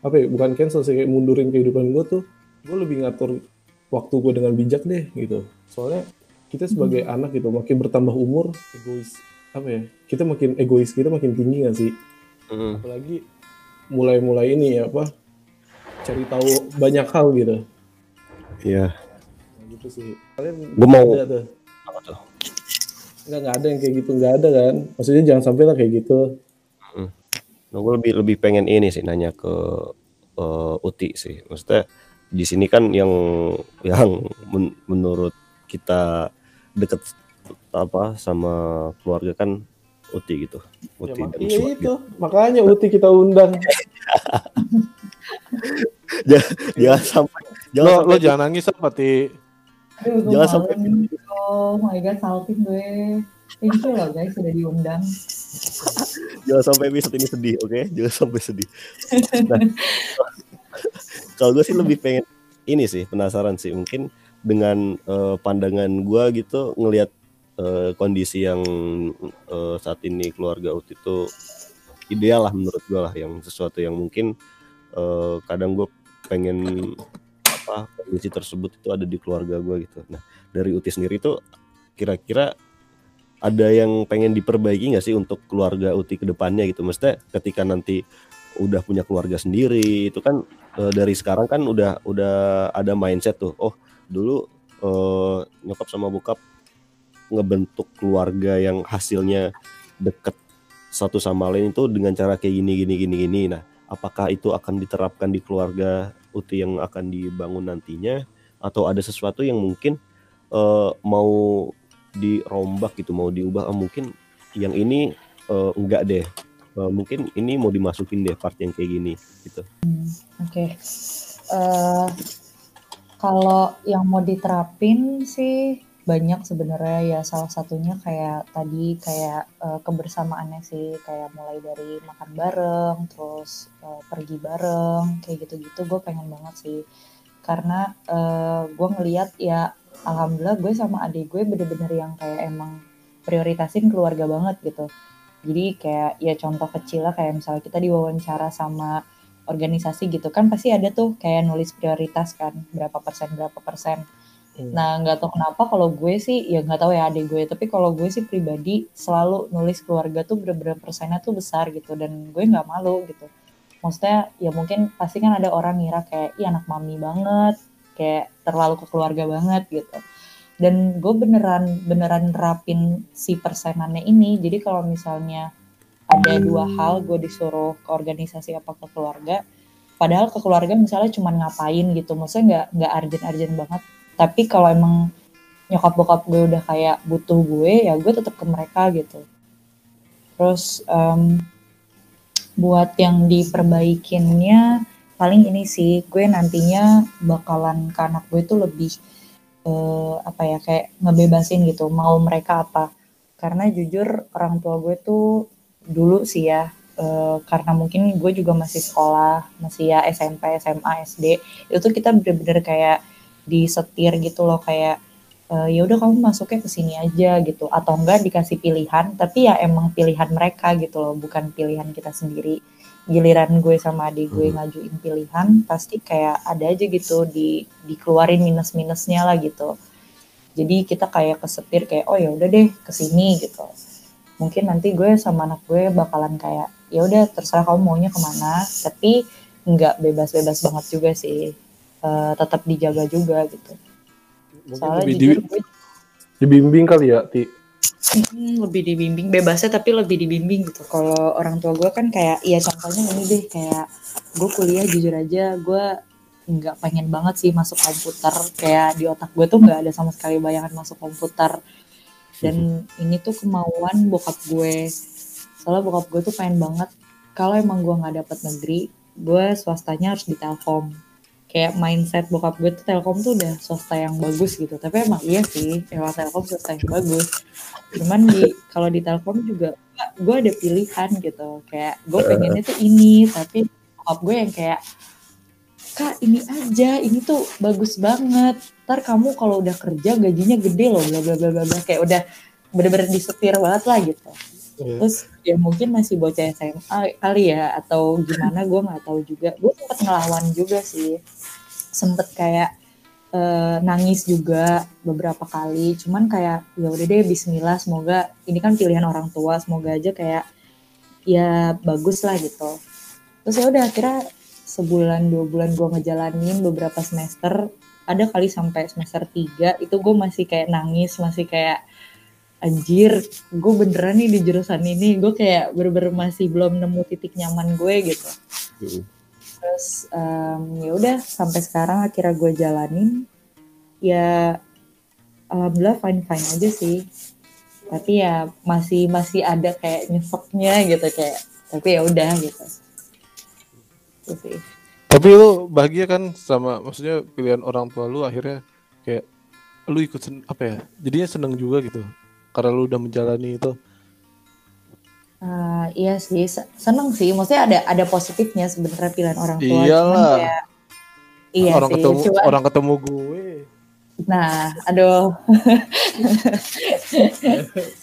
Speaker 2: apa ya bukan cancel sih kayak mundurin kehidupan gue tuh gue lebih ngatur waktu gue dengan bijak deh gitu. Soalnya kita sebagai anak gitu makin bertambah umur egois apa ya kita makin egois kita makin tinggi gak sih
Speaker 1: Hmm.
Speaker 2: apalagi mulai-mulai ini ya apa cari tahu banyak hal gitu
Speaker 1: Iya.
Speaker 2: nah, gitu sih kalian
Speaker 1: Gue mau
Speaker 2: ada tuh
Speaker 1: apa tuh?
Speaker 2: nggak nggak ada yang kayak gitu nggak ada kan maksudnya jangan sampai lah kayak gitu
Speaker 1: Nah, gue lebih lebih pengen ini sih nanya ke eh, Uti sih. Maksudnya di sini kan yang yang men- menurut kita deket apa sama keluarga kan Uti gitu.
Speaker 2: ya,
Speaker 1: Uti
Speaker 2: iya
Speaker 1: Suat
Speaker 2: itu makanya Uti kita undang
Speaker 1: Jangan sampai jangan
Speaker 2: lo lo
Speaker 1: sampai
Speaker 2: jangan nangis seperti
Speaker 3: Aduh,
Speaker 1: Jangan sampai-
Speaker 3: nih. Oh my god, salting gue. Thank you loh guys, sudah diundang.
Speaker 1: jangan sampai episode ini sedih, oke? Jangan sampai sedih. Nah, kalau gue sih lebih pengen ini sih penasaran sih mungkin dengan eh, pandangan gue gitu ngelihat eh, kondisi yang eh, saat ini keluarga Uti itu ideal lah menurut gue lah yang sesuatu yang mungkin eh, kadang gue pengen apa kondisi tersebut itu ada di keluarga gue gitu. Nah dari Uti sendiri tuh kira-kira ada yang pengen diperbaiki nggak sih untuk keluarga Uti ke depannya gitu? Maksudnya ketika nanti udah punya keluarga sendiri itu kan e, dari sekarang kan udah udah ada mindset tuh. Oh, dulu e, nyokap sama bokap ngebentuk keluarga yang hasilnya deket satu sama lain itu dengan cara kayak gini gini gini gini. Nah, apakah itu akan diterapkan di keluarga Uti yang akan dibangun nantinya atau ada sesuatu yang mungkin uh, mau dirombak gitu mau diubah oh, mungkin yang ini uh, enggak deh uh, mungkin ini mau dimasukin deh part yang kayak gini gitu
Speaker 3: hmm, oke okay. uh, kalau yang mau diterapin sih banyak sebenarnya ya salah satunya kayak tadi kayak uh, kebersamaannya sih kayak mulai dari makan bareng terus uh, pergi bareng kayak gitu-gitu gue pengen banget sih. Karena uh, gue ngeliat ya alhamdulillah gue sama adik gue bener-bener yang kayak emang prioritasin keluarga banget gitu. Jadi kayak ya contoh kecil lah kayak misalnya kita diwawancara sama organisasi gitu kan pasti ada tuh kayak nulis prioritas kan berapa persen berapa persen hmm. nah nggak tahu kenapa kalau gue sih ya nggak tahu ya adik gue tapi kalau gue sih pribadi selalu nulis keluarga tuh berapa persennya tuh besar gitu dan gue nggak malu gitu. Maksudnya ya mungkin pasti kan ada orang ngira kayak iya anak mami banget kayak terlalu ke keluarga banget gitu. Dan gue beneran beneran nerapin si persenannya ini. Jadi kalau misalnya ada dua hal gue disuruh ke organisasi apa ke keluarga padahal ke keluarga misalnya cuma ngapain gitu. Maksudnya nggak nggak arjen arjen banget tapi kalau emang nyokap bokap gue udah kayak butuh gue ya gue tetap ke mereka gitu. Terus um, buat yang diperbaikinnya paling ini sih gue nantinya bakalan ke anak gue itu lebih uh, apa ya kayak ngebebasin gitu mau mereka apa. Karena jujur orang tua gue tuh dulu sih ya uh, karena mungkin gue juga masih sekolah masih ya SMP SMA SD itu kita bener-bener kayak disetir gitu loh kayak uh, ya udah kamu masuknya ke sini aja gitu. Atau enggak dikasih pilihan tapi ya emang pilihan mereka gitu loh bukan pilihan kita sendiri. Giliran gue sama adik gue hmm. ngajuin pilihan pasti kayak ada aja gitu di dikeluarin minus minusnya lah gitu. Jadi kita kayak kesetir kayak oh ya udah deh ke sini gitu. Mungkin nanti gue sama anak gue bakalan kayak ya udah terserah kamu maunya ke mana tapi nggak bebas-bebas banget juga sih uh, tetap dijaga juga gitu.
Speaker 2: Mungkin soalnya jujur gue dibimbing kali ya ti?
Speaker 3: Hmm, lebih dibimbing bebasnya tapi lebih dibimbing gitu. Kalau orang tua gue kan kayak ya contohnya ini deh kayak gue kuliah jujur aja gue nggak pengen banget sih masuk komputer. Kayak di otak gue tuh nggak ada sama sekali bayangan masuk komputer. Dan ini tuh kemauan bokap gue. Soalnya bokap gue tuh pengen banget kalau emang gue nggak dapet negeri gue swastanya harus di telkom kayak mindset bokap gue tuh Telkom tuh udah swasta yang bagus gitu. Tapi emang iya sih emang Telkom swasta yang bagus. Cuman di kalau di Telkom juga gue ada pilihan gitu. Kayak gue pengennya tuh ini tapi bokap gue yang kayak kak ini aja ini tuh bagus banget. Ntar kamu kalau udah kerja gajinya gede loh bla bla bla bla kayak udah bener-bener disetir banget lah gitu. Yeah. terus ya mungkin masih bocah SMA kali ya atau gimana gue nggak tahu juga. Gue sempet ngelawan juga sih sempet kayak uh, nangis juga beberapa kali. Cuman kayak ya udah deh Bismillah semoga ini kan pilihan orang tua semoga aja kayak ya bagus lah gitu. Terus ya udah akhirnya sebulan dua bulan gue ngejalanin beberapa semester. Ada kali sampai semester tiga itu gue masih kayak nangis masih kayak anjir gue beneran nih di jurusan ini. Gue kayak bener-bener masih belum nemu titik nyaman gue gitu. Hmm. Terus um, ya udah sampai sekarang akhirnya gue jalanin. Ya alhamdulillah fine fine aja sih. Tapi ya masih masih ada kayak nyeseknya gitu kayak tapi ya udah gitu.
Speaker 2: Tapi lu bahagia kan sama maksudnya pilihan orang tua lu akhirnya kayak lu ikut apa ya jadinya seneng juga gitu. Karena lu udah menjalani itu
Speaker 3: uh, iya sih seneng sih. Maksudnya ada ada positifnya sebenarnya pilihan orang tua.
Speaker 2: Iyalah. kayak, iya orang sih, ketemu cuman, orang ketemu gue.
Speaker 3: Nah aduh.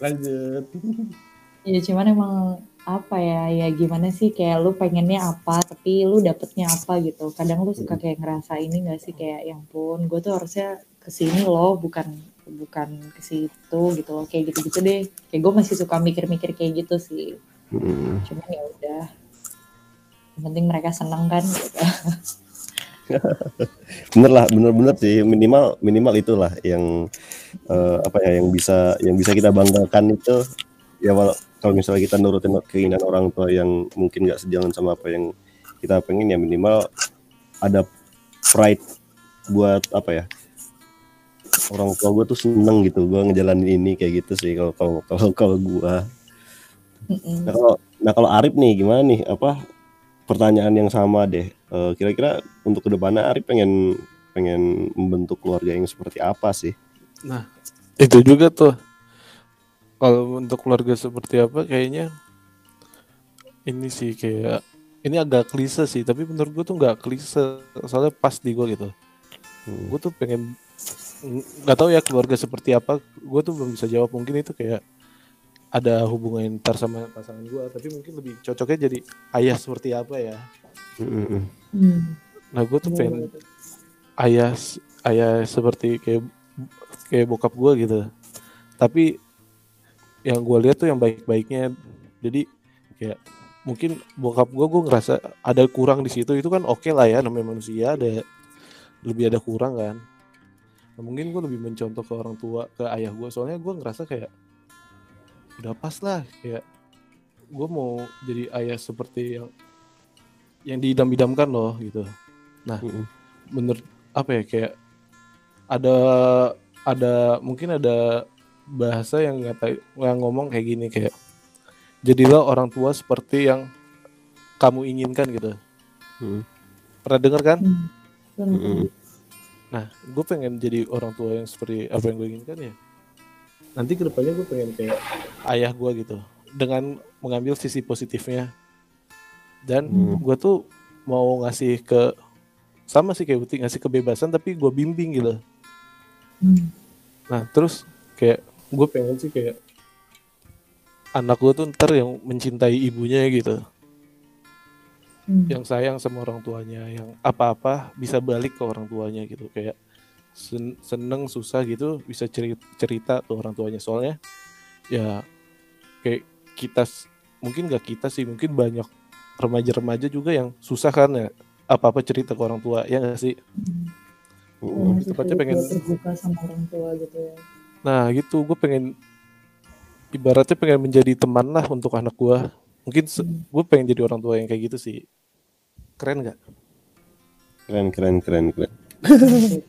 Speaker 2: Lanjut.
Speaker 3: Ya cuman emang apa ya ya gimana sih kayak lu pengennya apa tapi lu dapetnya apa gitu. Kadang lu suka kayak ngerasa ini gak sih kayak yang pun gue tuh harusnya ke sini loh bukan bukan ke situ gitu loh kayak gitu-gitu deh. Kayak gue masih suka mikir-mikir kayak gitu sih.
Speaker 1: Mm.
Speaker 3: cuman ya udah. Yang penting mereka senang kan gitu.
Speaker 1: bener lah bener-bener sih. Minimal minimal itulah yang eh, apa ya yang bisa yang bisa kita banggakan itu. Ya walau kalau misalnya kita nurutin keinginan orang tua yang mungkin nggak sejalan sama apa yang kita pengen ya minimal ada pride buat apa ya orang tua gue tuh seneng gitu gue ngejalanin ini kayak gitu sih kalau kalau kalau kalau gue. Nah kalau nah kalau Arif nih gimana nih apa pertanyaan yang sama deh Eh, kira-kira untuk ke depannya Arif pengen pengen membentuk keluarga yang seperti apa sih?
Speaker 2: itu juga tuh kalau untuk keluarga seperti apa kayaknya ini sih kayak ini agak klise sih tapi menurut gue tuh nggak klise soalnya pas di gue gitu
Speaker 1: Hmm.
Speaker 2: gue tuh pengen nggak tahu ya keluarga seperti apa. Gue tuh belum bisa jawab. Mungkin itu kayak ada hubungan ntar sama pasangan gue tapi mungkin lebih cocoknya jadi ayah seperti apa ya.
Speaker 3: Hmm.
Speaker 2: nah gue tuh pengen ayah ayah seperti kayak kayak bokap gue gitu. Tapi yang gue lihat tuh yang baik-baiknya. Jadi kayak mungkin bokap gue gue ngerasa ada kurang di situ. Itu kan oke lah ya namanya manusia. Ada lebih ada kurang kan nah, mungkin gue lebih mencontoh ke orang tua ke ayah gue soalnya gue ngerasa kayak udah pas lah kayak gue mau jadi ayah seperti yang yang diidam-idamkan loh gitu
Speaker 1: Mm-mm.
Speaker 2: bener apa ya kayak ada ada mungkin ada bahasa yang ngata yang ngomong kayak gini kayak jadilah orang tua seperti yang kamu inginkan gitu
Speaker 1: Mm.
Speaker 2: pernah dengar kan
Speaker 3: Hmm.
Speaker 1: Mm-mm.
Speaker 2: Nah gue pengen jadi orang tua yang seperti apa yang gue inginkan ya nanti ke depannya gue pengen kayak ayah gue gitu dengan mengambil sisi positifnya dan
Speaker 1: Hmm.
Speaker 2: gue tuh mau ngasih ke sama sih kayak Uti ngasih kebebasan tapi gue bimbing gitu
Speaker 3: Hmm.
Speaker 2: Nah terus kayak gue pengen sih kayak anak gue tuh ntar yang mencintai ibunya gitu,
Speaker 3: Hmm.
Speaker 2: yang sayang sama orang tuanya, yang apa-apa bisa balik ke orang tuanya gitu, kayak sen- seneng susah gitu bisa cerita, cerita ke orang tuanya soalnya ya kayak kita mungkin gak kita sih mungkin banyak remaja-remaja juga yang susah kan ya apa-apa cerita ke orang tua ya gak sih
Speaker 3: Hmm.
Speaker 2: Tepatnya
Speaker 3: sulit
Speaker 2: pengen-
Speaker 3: terbuka sama orang tua gitu ya.
Speaker 2: Nah gitu gue pengen ibaratnya pengen menjadi teman lah untuk anak gue. Mungkin
Speaker 3: Hmm.
Speaker 2: gue pengen jadi orang tua yang kayak gitu sih. Keren nggak?
Speaker 1: Keren keren keren keren.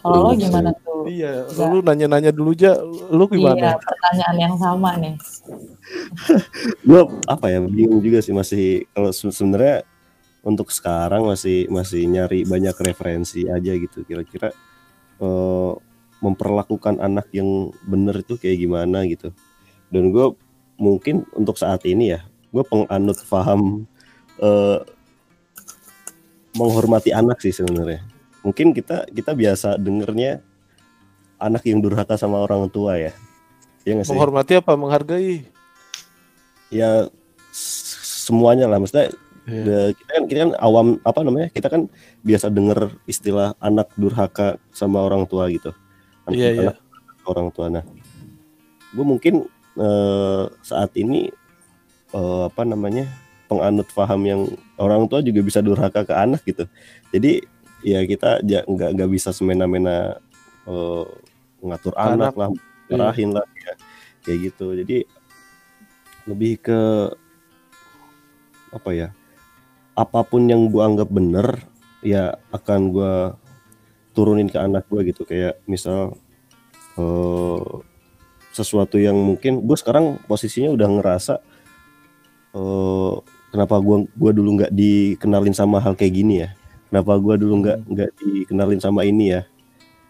Speaker 3: Kalau lo
Speaker 1: Iya,
Speaker 3: gimana tuh?
Speaker 2: Iya, lu nanya-nanya dulu aja, lu
Speaker 3: Iya,
Speaker 2: gimana?
Speaker 3: pertanyaan yang sama nih.
Speaker 1: Gue apa ya bingung juga sih masih kalau se- sebenarnya untuk sekarang masih masih nyari banyak referensi aja gitu kira-kira eh, memperlakukan anak yang bener itu kayak gimana gitu. Dan gue mungkin untuk saat ini ya gue penganut paham eh, menghormati anak sih sebenarnya. Mungkin kita kita biasa dengernya anak yang durhaka sama orang tua ya. Ya sih?
Speaker 2: Menghormati apa? Menghargai?
Speaker 1: ya semuanya lah maksudnya
Speaker 2: Iya.
Speaker 1: the- kita kan kita kan awam apa namanya kita kan biasa denger istilah anak durhaka sama orang tua gitu anak,
Speaker 2: Iya, iya.
Speaker 1: anak orang tua nah gue mungkin eh, saat ini eh, apa namanya penganut paham yang orang tua juga bisa durhaka ke anak gitu. Jadi ya kita ja- nggak nggak bisa semena-mena eh, ngatur anak,
Speaker 2: anak.
Speaker 1: lah marahin lah ya, kayak gitu. Jadi lebih ke apa ya apa pun yang gua anggap bener ya akan gua turunin ke anak gua gitu. Kayak misal eh, sesuatu yang mungkin gue sekarang posisinya udah ngerasa eh, kenapa gua gua dulu nggak dikenalin sama hal kayak gini ya? Kenapa gua dulu nggak nggak dikenalin sama ini ya?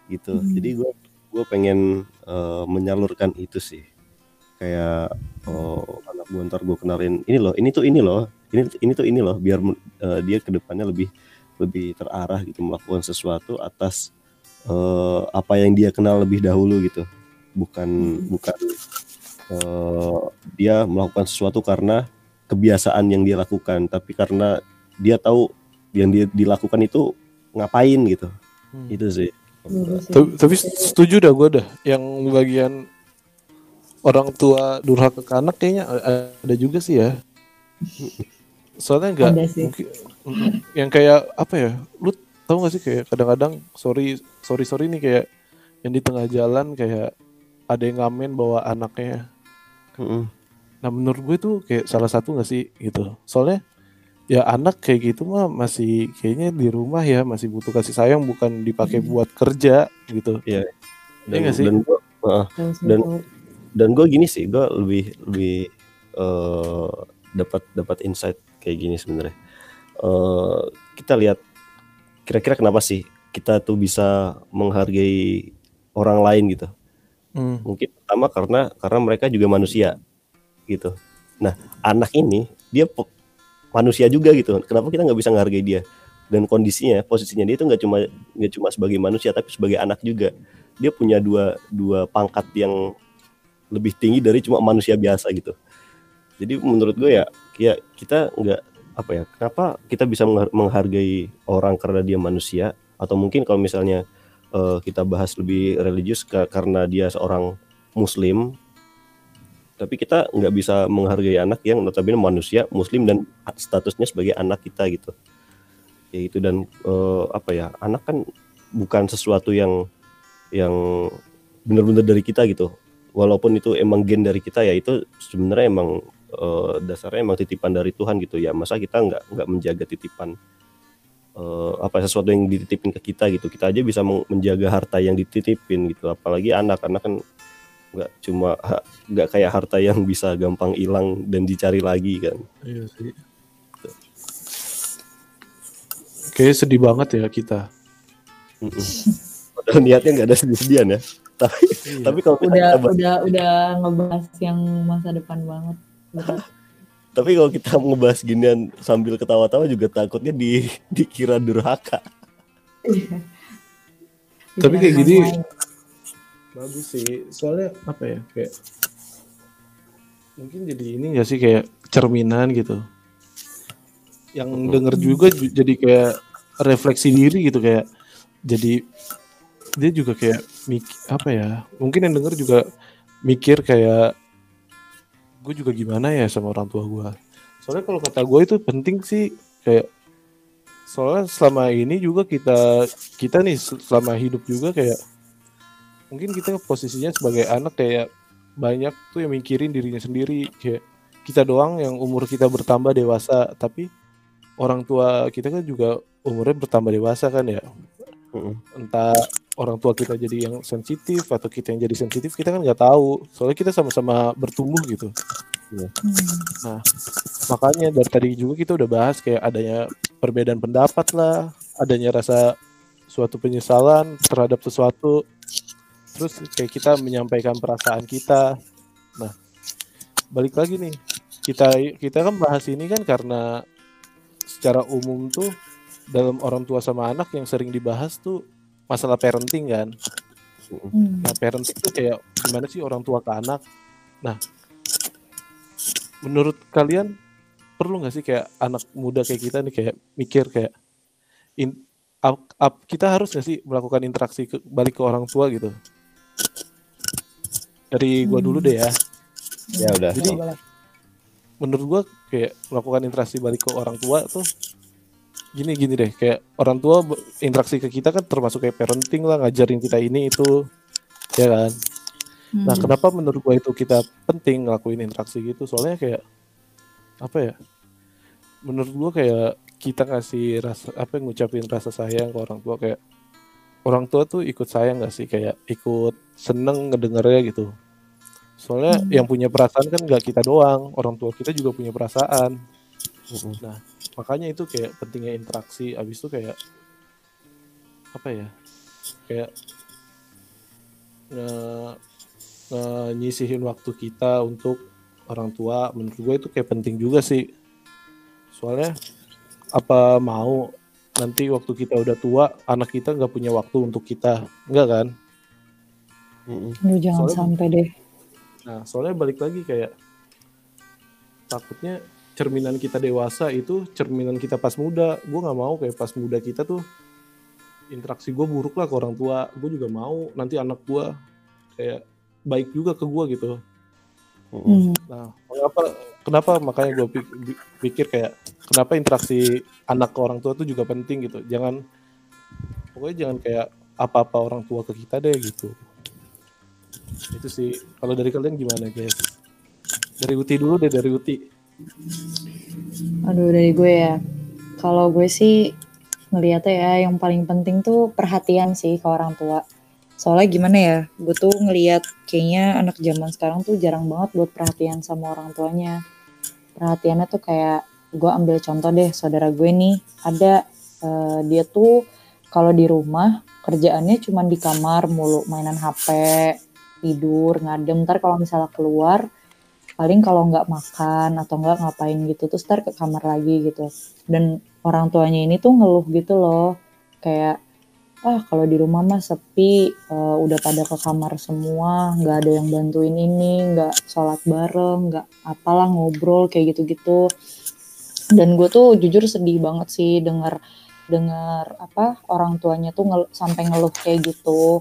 Speaker 1: Gitu.
Speaker 3: Hmm.
Speaker 1: jadi gua gua pengen eh, menyalurkan itu sih. Kayak oh anak gue ntar gue kenalin ini loh ini tuh ini loh ini ini tuh ini loh biar eh, dia ke depannya lebih lebih terarah gitu melakukan sesuatu atas eh, apa yang dia kenal lebih dahulu gitu bukan bukan eh, dia melakukan sesuatu karena kebiasaan yang dia lakukan tapi karena dia tahu yang dia dilakukan itu ngapain gitu.
Speaker 2: Hmm.
Speaker 1: itu sih.
Speaker 3: Sih.
Speaker 2: tapi, setuju dah gue dah yang bagian orang tua durhaka ke anak kayaknya ada juga sih ya. Soalnya enggak mungkin yang kayak apa ya lu tahu gak sih kayak kadang-kadang sorry sorry sorry nih kayak yang di tengah jalan kayak ada yang ngamen bawa anaknya
Speaker 1: Mm-mm.
Speaker 2: Nah menurut gue tuh kayak salah satu gak sih gitu. Soalnya ya anak kayak gitu mah masih kayaknya di rumah ya masih butuh kasih sayang bukan dipakai buat kerja gitu.
Speaker 1: Iya.
Speaker 2: Iya nggak sih?
Speaker 1: dan gua,
Speaker 3: sih,
Speaker 1: Dan- dan gue gini sih gue lebih lebih eh, dapat dapat insight kayak gini sebenarnya Eh, kita lihat kira-kira kenapa sih kita tuh bisa menghargai orang lain gitu
Speaker 2: Hmm.
Speaker 1: mungkin pertama karena karena mereka juga manusia gitu. Nah anak ini dia manusia juga gitu. Kenapa kita nggak bisa menghargai dia? Dan kondisinya posisinya dia itu nggak cuma nggak cuma sebagai manusia tapi sebagai anak juga. Dia punya dua dua pangkat yang lebih tinggi dari cuma manusia biasa gitu. Jadi menurut gue ya ya kita nggak apa ya kenapa kita bisa mengha- menghargai orang karena dia manusia? Atau mungkin kalau misalnya eh, kita bahas lebih religius ka- karena dia seorang muslim. Tapi kita nggak bisa menghargai anak yang notabene manusia muslim dan statusnya sebagai anak kita gitu. Ya itu dan eh, apa ya anak kan bukan sesuatu yang yang benar-benar dari kita gitu. Walaupun itu emang gen dari kita ya itu sebenarnya emang eh, dasarnya emang titipan dari Tuhan gitu. Ya masa kita nggak nggak menjaga titipan eh, apa sesuatu yang dititipin ke kita gitu kita aja bisa menjaga harta yang dititipin gitu apalagi anak anak kan nggak cuma nggak kayak harta yang bisa gampang hilang dan dicari lagi kan
Speaker 2: Iya sih. Kayaknya sedih banget ya kita.
Speaker 1: Mm-mm. Padahal niatnya nggak ada sedih-sedihan ya tapi
Speaker 2: Iya.
Speaker 1: tapi kalau kita,
Speaker 3: udah
Speaker 1: kita
Speaker 3: udah udah ngebahas yang masa depan banget.
Speaker 1: Tapi kalau kita ngebahas ginian sambil ketawa-tawa juga takutnya di dikira durhaka
Speaker 2: Tapi kayak gini-
Speaker 3: orang lain.
Speaker 2: Bagus sih. Soalnya apa ya kayak mungkin jadi ini gak sih kayak cerminan gitu. Yang denger juga ju- jadi kayak refleksi diri gitu kayak jadi dia juga kayak mik apa ya mungkin yang denger juga mikir kayak gue juga gimana ya sama orang tua gue soalnya kalau kata gue itu penting sih kayak soalnya selama ini juga kita kita nih selama hidup juga kayak mungkin kita posisinya sebagai anak kayak banyak tuh yang mikirin dirinya sendiri kayak kita doang yang umur kita bertambah dewasa tapi orang tua kita kan juga umurnya bertambah dewasa kan ya. Entah orang tua kita jadi yang sensitif atau kita yang jadi sensitif kita kan nggak tahu. Soalnya kita sama-sama bertumbuh gitu.
Speaker 3: Hmm.
Speaker 2: makanya dari tadi juga kita udah bahas kayak adanya perbedaan pendapat lah adanya rasa suatu penyesalan terhadap sesuatu. Terus kayak kita menyampaikan perasaan kita. Nah balik lagi nih. Kita kita kan bahas ini kan karena secara umum tuh dalam orang tua sama anak yang sering dibahas tuh masalah parenting kan
Speaker 3: Hmm.
Speaker 2: Nah, parenting itu kayak gimana sih orang tua ke anak? Nah, menurut kalian perlu nggak sih kayak anak muda kayak kita nih kayak mikir kayak in, ap- ap- kita harus nggak sih melakukan interaksi ke, balik ke orang tua gitu? Dari gua dulu deh ya.
Speaker 1: ya udah
Speaker 2: Jadi-. Menurut gua kayak melakukan interaksi balik ke orang tua tuh gini gini deh kayak orang tua interaksi ke kita kan termasuk kayak parenting lah ngajarin kita ini itu ya kan Nah,
Speaker 3: Hmm.
Speaker 2: kenapa menurut gua itu kita penting ngelakuin interaksi gitu? Soalnya kayak apa ya? Menurut gua kayak kita ngasih rasa apa ngucapin rasa sayang ke orang tua kayak orang tua tuh ikut sayang gak sih kayak ikut seneng ngedengernya gitu. Soalnya
Speaker 3: Hmm.
Speaker 2: yang punya perasaan kan gak kita doang, orang tua kita juga punya perasaan. Nah, makanya itu kayak pentingnya interaksi. Abis itu kayak apa ya? Kayak nge, nge- nyisihin waktu kita untuk orang tua. Menurut gue itu kayak penting juga sih. Soalnya apa mau nanti waktu kita udah tua anak kita nggak punya waktu untuk kita, enggak kan?
Speaker 1: Mm-mm.
Speaker 3: Jangan
Speaker 2: Soalnya-
Speaker 3: sampai deh.
Speaker 2: Nah, soalnya balik lagi kayak takutnya cerminan kita dewasa itu cerminan kita pas muda. Gue nggak mau kayak pas muda kita tuh interaksi gue buruk lah ke orang tua. Gue juga mau nanti anak gue kayak baik juga ke gue gitu.
Speaker 3: Hmm.
Speaker 2: nah kenapa kenapa makanya gue pikir kayak kenapa interaksi anak ke orang tua itu juga penting gitu. Jangan pokoknya jangan kayak apa-apa orang tua ke kita deh gitu. Itu sih. Kalau dari kalian gimana guys? Dari Uti dulu deh dari Uti
Speaker 3: Aduh dari gue ya. Kalau gue sih ngeliatnya ya yang paling penting tuh perhatian sih ke orang tua. Soalnya gimana ya, gue tuh ngeliat kayaknya anak zaman sekarang tuh jarang banget buat perhatian sama orang tuanya. Perhatiannya tuh kayak gue ambil contoh deh saudara gue nih ada eh, dia tuh kalau di rumah kerjaannya cuma di kamar mulu mainan HP tidur ngadem ntar kalau misalnya keluar paling kalau nggak makan atau nggak ngapain gitu terus ntar ke kamar lagi gitu. Dan orang tuanya ini tuh ngeluh gitu loh kayak ah kalau di rumah mah sepi eh, udah pada ke kamar semua nggak ada yang bantuin ini nggak sholat bareng nggak apalah ngobrol kayak gitu-gitu. Dan gue tuh jujur sedih banget sih denger dengar apa orang tuanya tuh ngel- sampai ngeluh kayak gitu.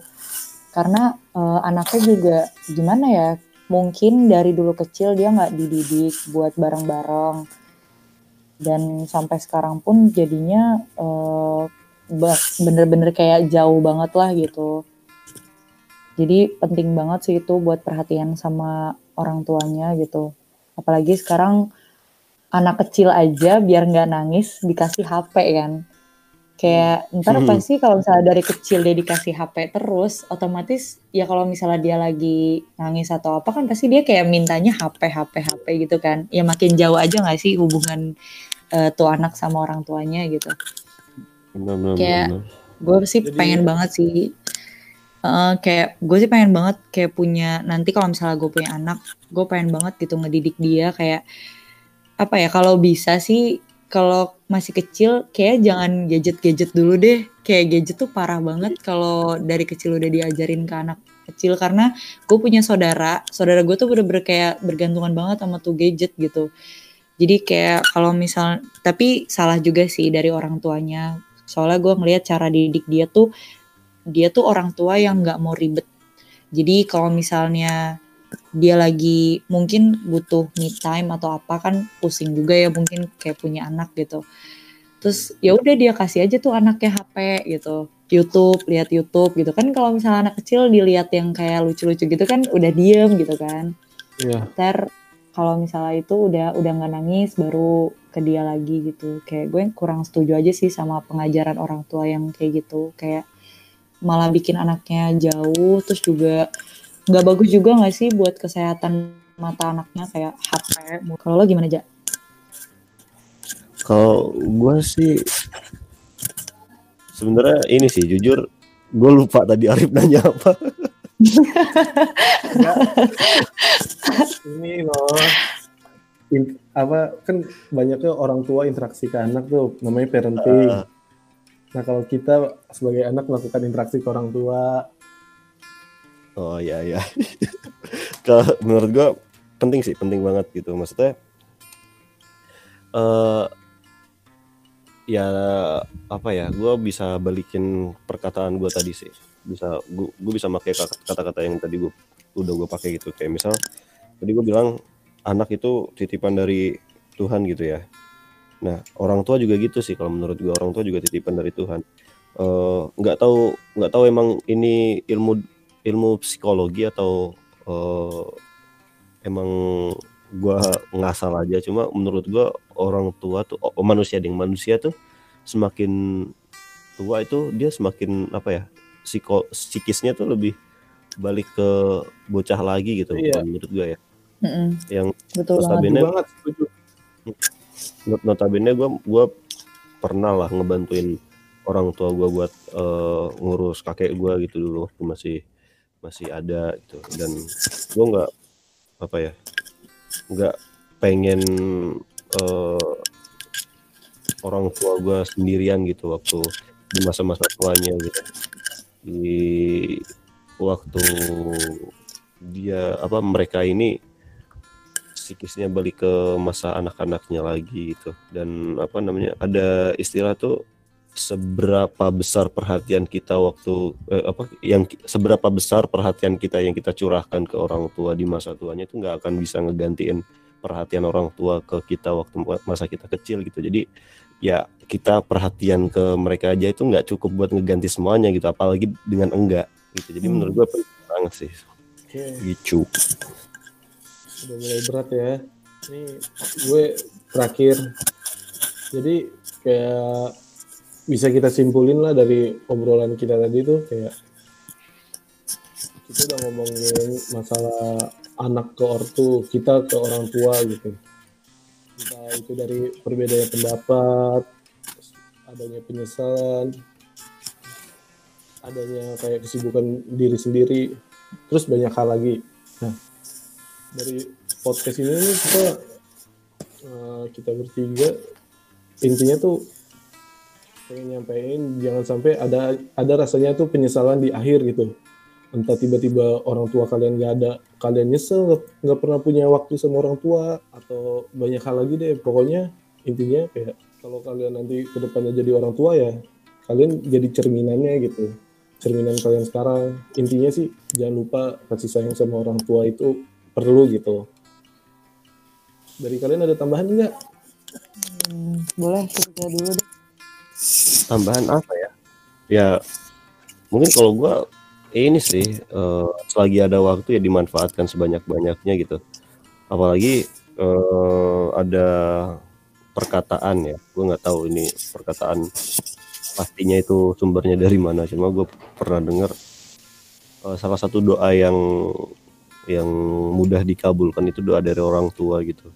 Speaker 3: Karena eh, anaknya juga gimana ya mungkin dari dulu kecil dia nggak dididik buat bareng-bareng. Dan sampai sekarang pun jadinya eh, bener-bener kayak jauh banget lah gitu. Jadi penting banget sih itu buat perhatian sama orang tuanya gitu. Apalagi sekarang anak kecil aja biar nggak nangis dikasih HP kan kayak ntar
Speaker 1: Hmm.
Speaker 3: pasti kalau misalnya dari kecil dia dikasih HP terus otomatis ya kalau misalnya dia lagi nangis atau apa kan pasti dia kayak mintanya HP HP HP gitu kan ya makin jauh aja nggak sih hubungan eh, tuh anak sama orang tuanya gitu
Speaker 1: Benar, benar,
Speaker 3: Kayak-
Speaker 1: benar.
Speaker 3: gue sih
Speaker 2: Jadi-
Speaker 3: pengen banget sih Eh, kayak gue sih pengen banget kayak punya nanti kalau misalnya gue punya anak gue pengen banget gitu ngedidik dia kayak apa ya kalau bisa sih kalau masih kecil kayak jangan gadget-gadget dulu deh. Kayak gadget tuh parah banget kalau dari kecil udah diajarin ke anak kecil. Karena gue punya saudara saudara gue tuh bener-bener kayak bergantungan banget sama tuh gadget gitu. Jadi kayak kalau misal tapi salah juga sih dari orang tuanya. Soalnya gue ngelihat cara didik dia tuh dia tuh orang tua yang nggak mau ribet. Jadi kalau misalnya dia lagi mungkin butuh me time atau apa kan pusing juga ya mungkin kayak punya anak gitu. Terus ya udah dia kasih aja tuh anaknya HP gitu. YouTube lihat YouTube gitu. Kan kalau misalnya anak kecil dilihat yang kayak lucu-lucu gitu kan udah diem gitu kan.
Speaker 2: Iya.
Speaker 3: ntar kalau misalnya itu udah udah nggak nangis baru ke dia lagi gitu. Kayak gue kurang setuju aja sih sama pengajaran orang tua yang kayak gitu. Kayak malah bikin anaknya jauh terus juga nggak bagus juga nggak sih buat kesehatan mata anaknya kayak HP kalau lo gimana aja
Speaker 1: Kalau gue sih sebenarnya ini sih jujur gue lupa tadi Arif nanya apa.
Speaker 2: ini loh in- apa kan banyaknya orang tua interaksi ke anak tuh namanya parenting.
Speaker 1: Ah.
Speaker 2: Nah kalau kita sebagai anak melakukan interaksi ke orang tua,
Speaker 1: Oh iya iya. Kalau menurut gue penting sih, penting banget gitu. Maksudnya eh ya apa ya? Gue bisa balikin perkataan gue tadi sih. Bisa gue bisa pakai kata- kata-kata yang tadi gue udah gue pakai gitu. Kayak misal tadi gue bilang anak itu titipan dari Tuhan gitu ya. Nah orang tua juga gitu sih. Kalau menurut gue orang tua juga titipan dari Tuhan. Eh, nggak tahu nggak tahu emang ini ilmu ilmu psikologi atau eh, emang gua ngasal aja. Cuma menurut gua orang tua tuh oh, manusia ding manusia tuh semakin tua itu dia semakin apa ya psiko psikisnya tuh lebih balik ke bocah lagi gitu
Speaker 2: Iya.
Speaker 1: menurut gua ya.
Speaker 3: Mm-mm,
Speaker 1: yang
Speaker 3: betul banget.
Speaker 1: notabene
Speaker 2: setuju banget
Speaker 1: notabene gue gua pernah lah ngebantuin orang tua gue buat eh, ngurus kakek gue gitu dulu waktu masih masih ada gitu. Dan gue nggak apa ya nggak pengen eh, orang tua gue sendirian gitu waktu di masa-masa tuanya gitu. Di waktu dia apa mereka ini psikisnya balik ke masa anak-anaknya lagi gitu. Dan apa namanya ada istilah tuh seberapa besar perhatian kita waktu eh, apa yang seberapa besar perhatian kita yang kita curahkan ke orang tua di masa tuanya itu nggak akan bisa ngegantiin perhatian orang tua ke kita waktu masa kita kecil gitu jadi ya kita perhatian ke mereka aja itu nggak cukup buat ngeganti semuanya gitu apalagi dengan enggak gitu jadi
Speaker 3: Hmm.
Speaker 1: menurut gue penting banget sih
Speaker 2: Oke,
Speaker 1: gitu
Speaker 2: udah mulai berat ya. Ini gue terakhir. Jadi kayak bisa kita simpulin lah dari obrolan kita tadi tuh kayak kita udah ngomongin masalah anak ke ortu, kita ke orang tua gitu. Entah itu dari perbedaan pendapat, adanya penyesalan, adanya kayak kesibukan diri sendiri, terus banyak hal lagi. Nah, dari podcast ini kita eh, kita bertiga intinya tuh pengen nyampein jangan sampai ada ada rasanya tuh penyesalan di akhir gitu. Entah tiba-tiba orang tua kalian gak ada kalian nyesel nggak pernah punya waktu sama orang tua atau banyak hal lagi deh. Pokoknya intinya kayak kalau kalian nanti ke depannya jadi orang tua ya kalian jadi cerminannya gitu. Cerminan kalian sekarang. Intinya sih jangan lupa kasih sayang sama orang tua itu perlu gitu. Dari kalian ada tambahan nggak?
Speaker 3: Hmm, boleh kita dulu deh.
Speaker 1: Tambahan apa ya? Ya mungkin kalau gua ini sih eh, selagi ada waktu ya dimanfaatkan sebanyak banyaknya gitu. Apalagi eh, ada perkataan ya gue nggak tahu ini perkataan pastinya itu sumbernya dari mana cuma gue pernah dengar eh, salah satu doa yang yang mudah dikabulkan itu doa dari orang tua gitu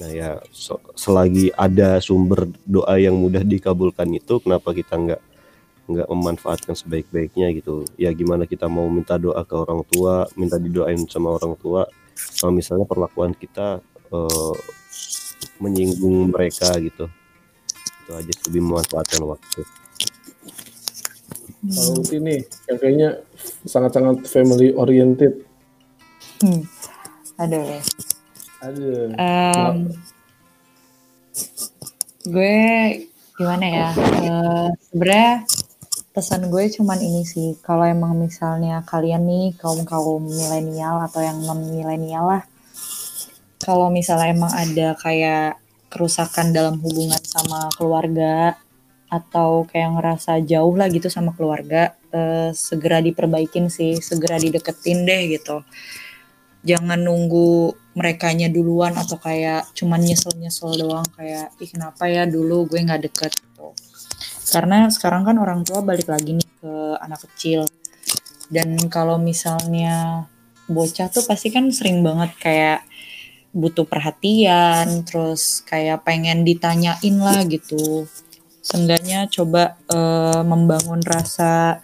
Speaker 1: nah ya so- selagi ada sumber doa yang mudah dikabulkan itu kenapa kita nggak nggak memanfaatkan sebaik-baiknya gitu? Ya gimana kita mau minta doa ke orang tua minta didoain sama orang tua kalau misalnya perlakuan kita eh, menyinggung mereka gitu. Itu aja lebih memanfaatkan waktu.
Speaker 2: Kalau Uti nih yang kayaknya sangat-sangat family oriented
Speaker 3: Hmm. Aduh.
Speaker 2: Ada
Speaker 3: Em, gue gimana ya? Eh, Sebenarnya pesan gue cuman ini sih. Kalau emang misalnya kalian nih kaum kaum milenial atau yang non milenial lah, kalau misalnya emang ada kayak kerusakan dalam hubungan sama keluarga atau kayak ngerasa jauh lah gitu sama keluarga, eh, segera diperbaikin sih, segera dideketin deh gitu jangan nunggu merekanya duluan atau kayak cuman nyesel-nyesel doang kayak ih kenapa ya dulu gue nggak deket gitu. Karena sekarang kan orang tua balik lagi nih ke anak kecil. Dan kalau misalnya bocah tuh pasti kan sering banget kayak butuh perhatian, terus kayak pengen ditanyain lah gitu. Seenggaknya coba eh, membangun rasa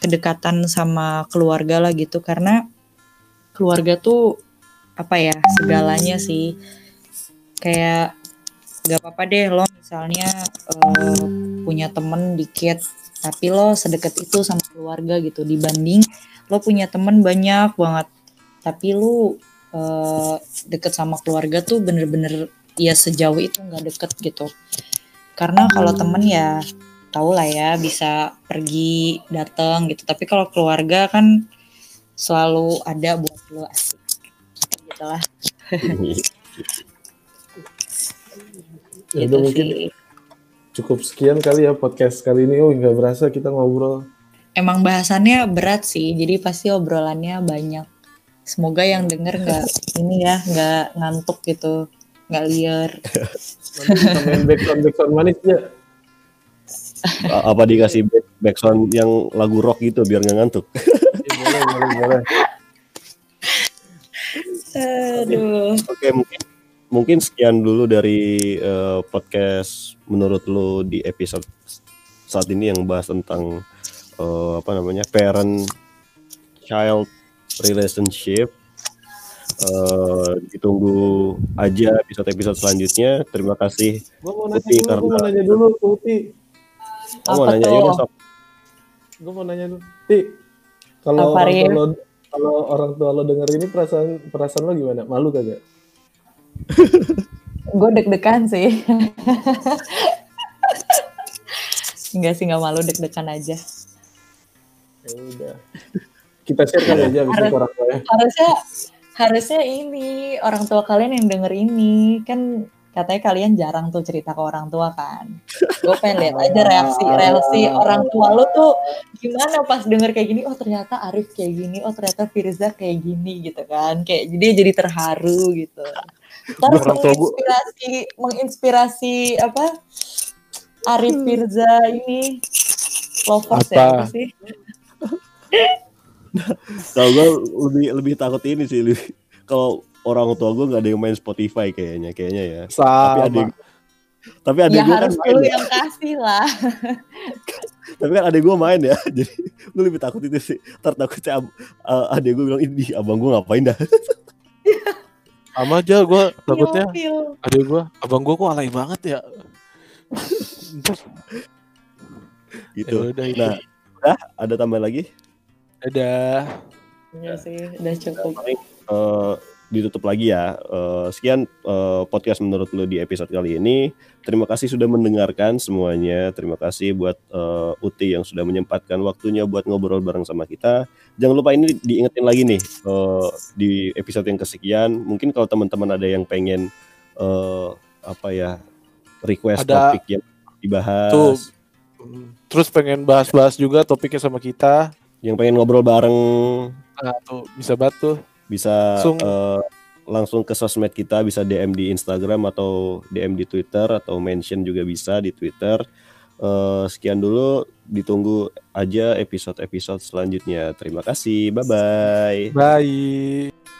Speaker 3: kedekatan sama keluarga lah gitu karena keluarga tuh apa ya segalanya sih. Kayak gak apa-apa deh lo misalnya eh, punya temen dikit tapi lo sedekat itu sama keluarga gitu. Dibanding lo punya temen banyak banget tapi lo eh, deket sama keluarga tuh bener-bener ya sejauh itu nggak deket gitu. Karena kalau temen ya tau lah ya bisa pergi datang gitu. Tapi kalau keluarga kan selalu ada buat lo asik gitu lah
Speaker 2: ya udah mungkin
Speaker 3: sih.
Speaker 2: cukup sekian kali ya podcast kali ini. Oh nggak berasa kita ngobrol.
Speaker 3: Emang bahasannya berat sih jadi pasti obrolannya banyak. Semoga yang denger nggak ini ya nggak ngantuk gitu nggak liar.
Speaker 2: Tambahin background background manis ya.
Speaker 1: A- apa dikasih back, backsound yang lagu rock gitu biar nggak ngantuk?
Speaker 2: Ya, boleh boleh boleh
Speaker 3: aduh
Speaker 1: Oke mungkin mungkin sekian dulu dari eh, podcast menurut lo di episode saat ini yang bahas tentang eh, apa namanya parent child relationship. Eh, ditunggu aja episode-episode selanjutnya. Terima kasih.
Speaker 2: gue mau nanya
Speaker 1: Uti,
Speaker 2: dulu gue mau
Speaker 1: karena-
Speaker 2: nanya dulu Uti
Speaker 1: Oh, mau
Speaker 3: Apa
Speaker 1: nanya yaudah sok.
Speaker 2: gue mau nanya dulu Ti kalau
Speaker 3: Apa,
Speaker 2: kalau orang tua lo denger ini perasaan perasaan lo gimana malu kagak
Speaker 3: gue deg-degan sih Enggak sih nggak malu deg-degan aja.
Speaker 2: Ya udah. Kita share kali aja bisa
Speaker 3: Harus-
Speaker 2: orang tua ya.
Speaker 3: Harusnya harusnya ini orang tua kalian yang denger ini kan katanya kalian jarang tuh cerita ke orang tua kan. Gue pengen lihat aja reaksi reaksi orang tua lu tuh gimana pas denger kayak gini. Oh ternyata Arif kayak gini. Oh ternyata Firza kayak gini gitu kan. Kayak jadi jadi terharu gitu. Terus menginspirasi menginspirasi apa Arif Firza ini lovers ya
Speaker 2: Apa?
Speaker 3: apa sih?
Speaker 1: Kalau gue lebih lebih takut ini sih. Kalau orang tua gue nggak ada yang main Spotify kayaknya, kayaknya ya. Tapi
Speaker 2: Sama.
Speaker 1: ada tapi ada
Speaker 3: Ya
Speaker 1: gue kan
Speaker 3: harus
Speaker 1: main
Speaker 3: lu
Speaker 1: ya.
Speaker 3: yang kasih lah.
Speaker 1: Tapi kan ada gue main ya. Jadi gue lebih takut itu sih. Ntar takutnya ab- uh, adek gue bilang ini abang gue ngapain dah.
Speaker 2: Sama aja gue takutnya. Aduh gue, abang gue kok alay banget ya.
Speaker 1: gitu.
Speaker 2: Ya udah itu.
Speaker 1: Nah, udah ada tambah lagi?
Speaker 2: Dadah.
Speaker 3: Iya sih, udah cukup.
Speaker 1: Eh, ditutup lagi ya. Eh, sekian eh, podcast menurut lu di episode kali ini. Terima kasih sudah mendengarkan semuanya. Terima kasih buat eh, Uti yang sudah menyempatkan waktunya buat ngobrol bareng sama kita. Jangan lupa ini diingetin lagi nih eh, di episode yang kesekian. Mungkin kalau teman-teman ada yang pengen eh, apa ya request
Speaker 2: Ada-
Speaker 1: topik yang dibahas,
Speaker 2: Tuh. Terus pengen bahas-bahas juga topiknya sama kita.
Speaker 1: yang pengen ngobrol bareng
Speaker 2: Nah, tuh bisa banget tuh.
Speaker 1: Bisa
Speaker 2: Langsung.
Speaker 1: eh, langsung ke sosmed kita bisa DM di Instagram atau DM di Twitter atau mention juga bisa di Twitter. Eh, sekian dulu, ditunggu aja episode-episode selanjutnya. Terima kasih, bye bye.
Speaker 2: Bye.